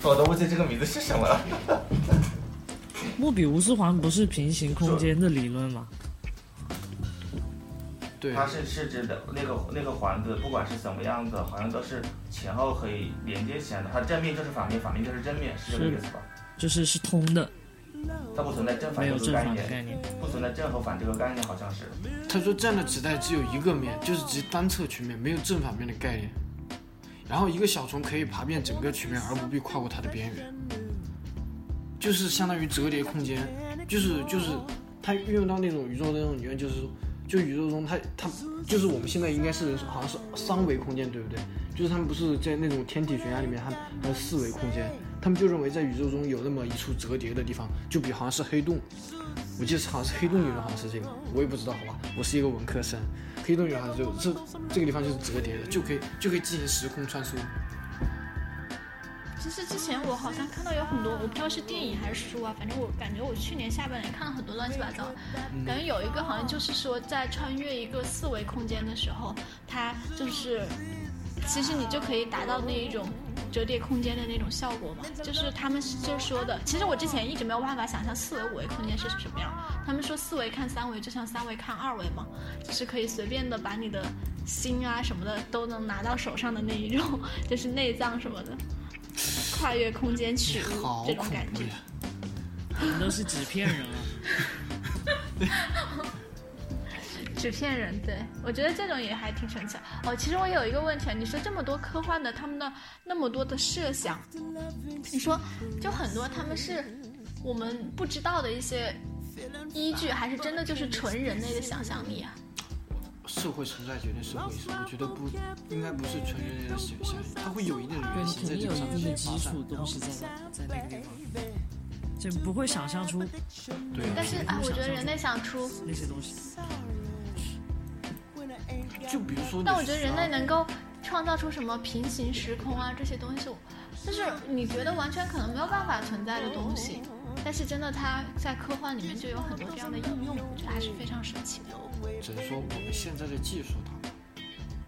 我都忘记这个名字是什么了。莫比乌斯环不是平行空间的理论吗？对，它是是指的那个那个环子，不管是怎么样的，好像都是前后可以连接起来的。它正面就是反面，反面就是正面，是这个意思吧？就是是通的，它不存在正反没有正这个概念，反的概念。不存在正和反这个概念，好像是。他说这样的纸袋只有一个面，就是指单侧曲面，没有正反面的概念。然后一个小虫可以爬遍整个曲面，而不必跨过它的边缘，就是相当于折叠空间，就是就是它运用到那种宇宙的那种理论，就是说，就宇宙中它它就是我们现在应该是好像是三维空间，对不对？就是他们不是在那种天体悬崖里面，它还有四维空间，他们就认为在宇宙中有那么一处折叠的地方，就比好像是黑洞，我记得好像是黑洞理论，好像是这个，我也不知道，好吧，我是一个文科生，黑洞理论好像就这这个地方就是折叠的，就可以就可以进行时空穿梭。其实之前我好像看到有很多，我不知道是电影还是书啊，反正我感觉我去年下半年看了很多乱七八糟，感觉有一个好像就是说在穿越一个四维空间的时候，它就是其实你就可以达到那一种折叠空间的那种效果嘛，就是他们就说的，其实我之前一直没有办法想象四维五维空间是什么样，他们说四维看三维就像三维看二维嘛，就是可以随便的把你的心啊什么的都能拿到手上的那一种，<laughs> 就是内脏什么的。跨越空间取物 <laughs> 好这种感觉恐怖呀，！我们都是纸片人啊。纸片人，对我觉得这种也还挺神奇的哦。其实我有一个问题啊，你说这么多科幻的，他们的那么多的设想，你说就很多他们是我们不知道的一些依据，还是真的就是纯人类的想象力啊？社会存在决定社会是，我觉得不应该不是纯人类的想象，它会有一定的原型在这个上面一定的基发展础。东西在在那个地方，就不会想象出对，但是啊，我觉得人类想出，那些东西。就比如说，但我觉得人类能够创造出什么平行时空啊这些东西，就是你觉得完全可能没有办法存在的东西，但是真的它在科幻里面就有很多这样的应用，我觉得还是非常神奇的。只能说我们现在的技术它，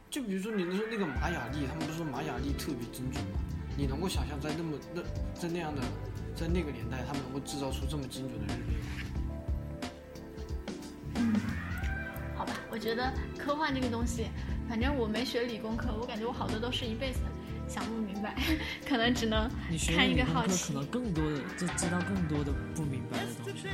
就比如说你能说那个玛雅历，他们不是说玛雅历特别精准吗？你能够想象在那么那在那样的在那个年代，他们能够制造出这么精准的日历吗？好吧，我觉得科幻这个东西，反正我没学理工科，我感觉我好多都是一辈子想不明白，可能只能看一个好奇。可能更多的就知道更多的不明白的东西。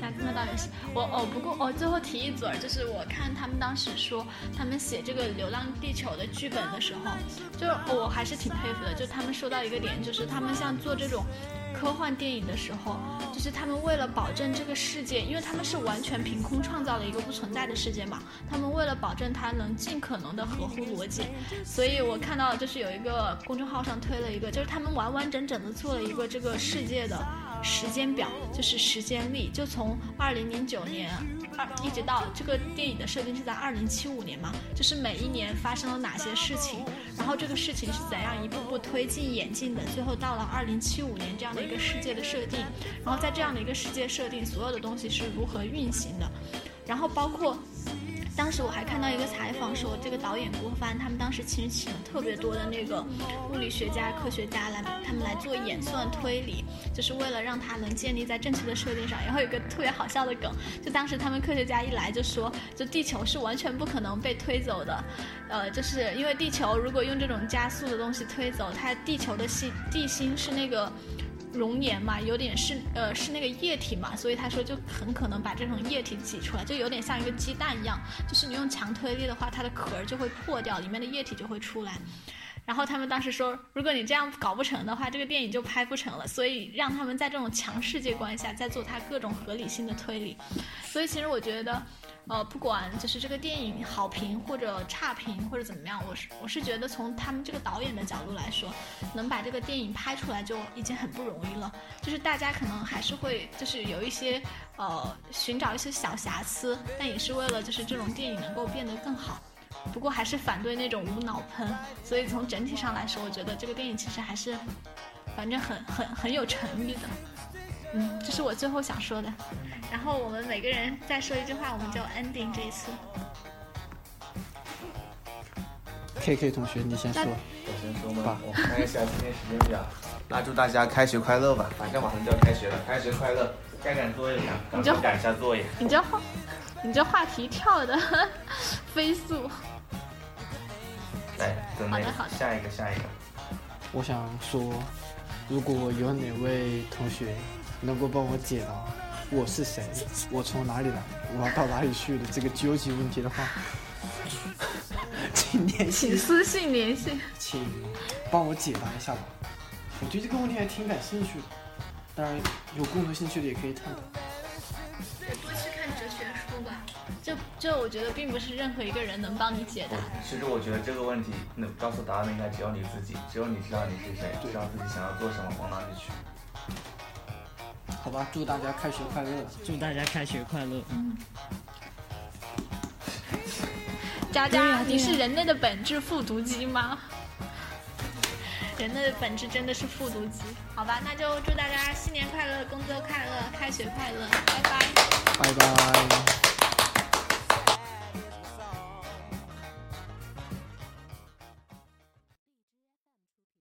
想听得到也是我哦，不过哦，最后提一嘴儿，就是我看他们当时说他们写这个《流浪地球》的剧本的时候，就我还是挺佩服的。就他们说到一个点，就是他们像做这种科幻电影的时候，就是他们为了保证这个世界，因为他们是完全凭空创造了一个不存在的世界嘛，他们为了保证它能尽可能的合乎逻辑，所以我看到就是有一个公众号上推了一个，就是他们完完整整的做了一个这个世界的。时间表就是时间历，就从二零零九年二一直到这个电影的设定是在二零七五年嘛，就是每一年发生了哪些事情，然后这个事情是怎样一步步推进演进的，最后到了二零七五年这样的一个世界的设定，然后在这样的一个世界设定，所有的东西是如何运行的，然后包括。当时我还看到一个采访，说这个导演郭帆他们当时其实请了特别多的那个物理学家、科学家来，他们来做演算推理，就是为了让他能建立在正确的设定上。然后有个特别好笑的梗，就当时他们科学家一来就说，就地球是完全不可能被推走的，呃，就是因为地球如果用这种加速的东西推走，它地球的心地心是那个。熔岩嘛，有点是呃是那个液体嘛，所以他说就很可能把这种液体挤出来，就有点像一个鸡蛋一样，就是你用强推力的话，它的壳就会破掉，里面的液体就会出来。然后他们当时说，如果你这样搞不成的话，这个电影就拍不成了。所以让他们在这种强世界观下，再做它各种合理性的推理。所以其实我觉得。呃，不管就是这个电影好评或者差评或者怎么样，我是我是觉得从他们这个导演的角度来说，能把这个电影拍出来就已经很不容易了。就是大家可能还是会就是有一些呃寻找一些小瑕疵，但也是为了就是这种电影能够变得更好。不过还是反对那种无脑喷。所以从整体上来说，我觉得这个电影其实还是反正很很很有诚意的。嗯，这是我最后想说的。然后我们每个人再说一句话，我们就 ending 这一次。K K 同学，你先说。我先说吗？我看一下今天时间表。<laughs> 那祝大家开学快乐吧！反正马上就要开学了，开学快乐！该赶作业了，赶快赶一下作业。你这话，你这话题跳的 <laughs> 飞速。来，准备下一个，下一个。我想说，如果有哪位同学。能够帮我解答我是谁，我从哪里来，我要到哪里去的这个究极问题的话，<laughs> 请联系，请私信联系，请帮我解答一下吧。我对这个问题还挺感兴趣的，当然有共同兴趣的也可以探讨。多去看哲学书吧，就就我觉得并不是任何一个人能帮你解答。其实我觉得这个问题能告诉答案的应该只有你自己，只有你知道你是谁，知道自己想要做什么，往哪里去。好吧，祝大家开学快乐！祝大家开学快乐！嗯。佳佳，你是人类的本质复读机吗？人类的本质真的是复读机？好吧，那就祝大家新年快乐，工作快乐，开学快乐，拜拜！拜拜。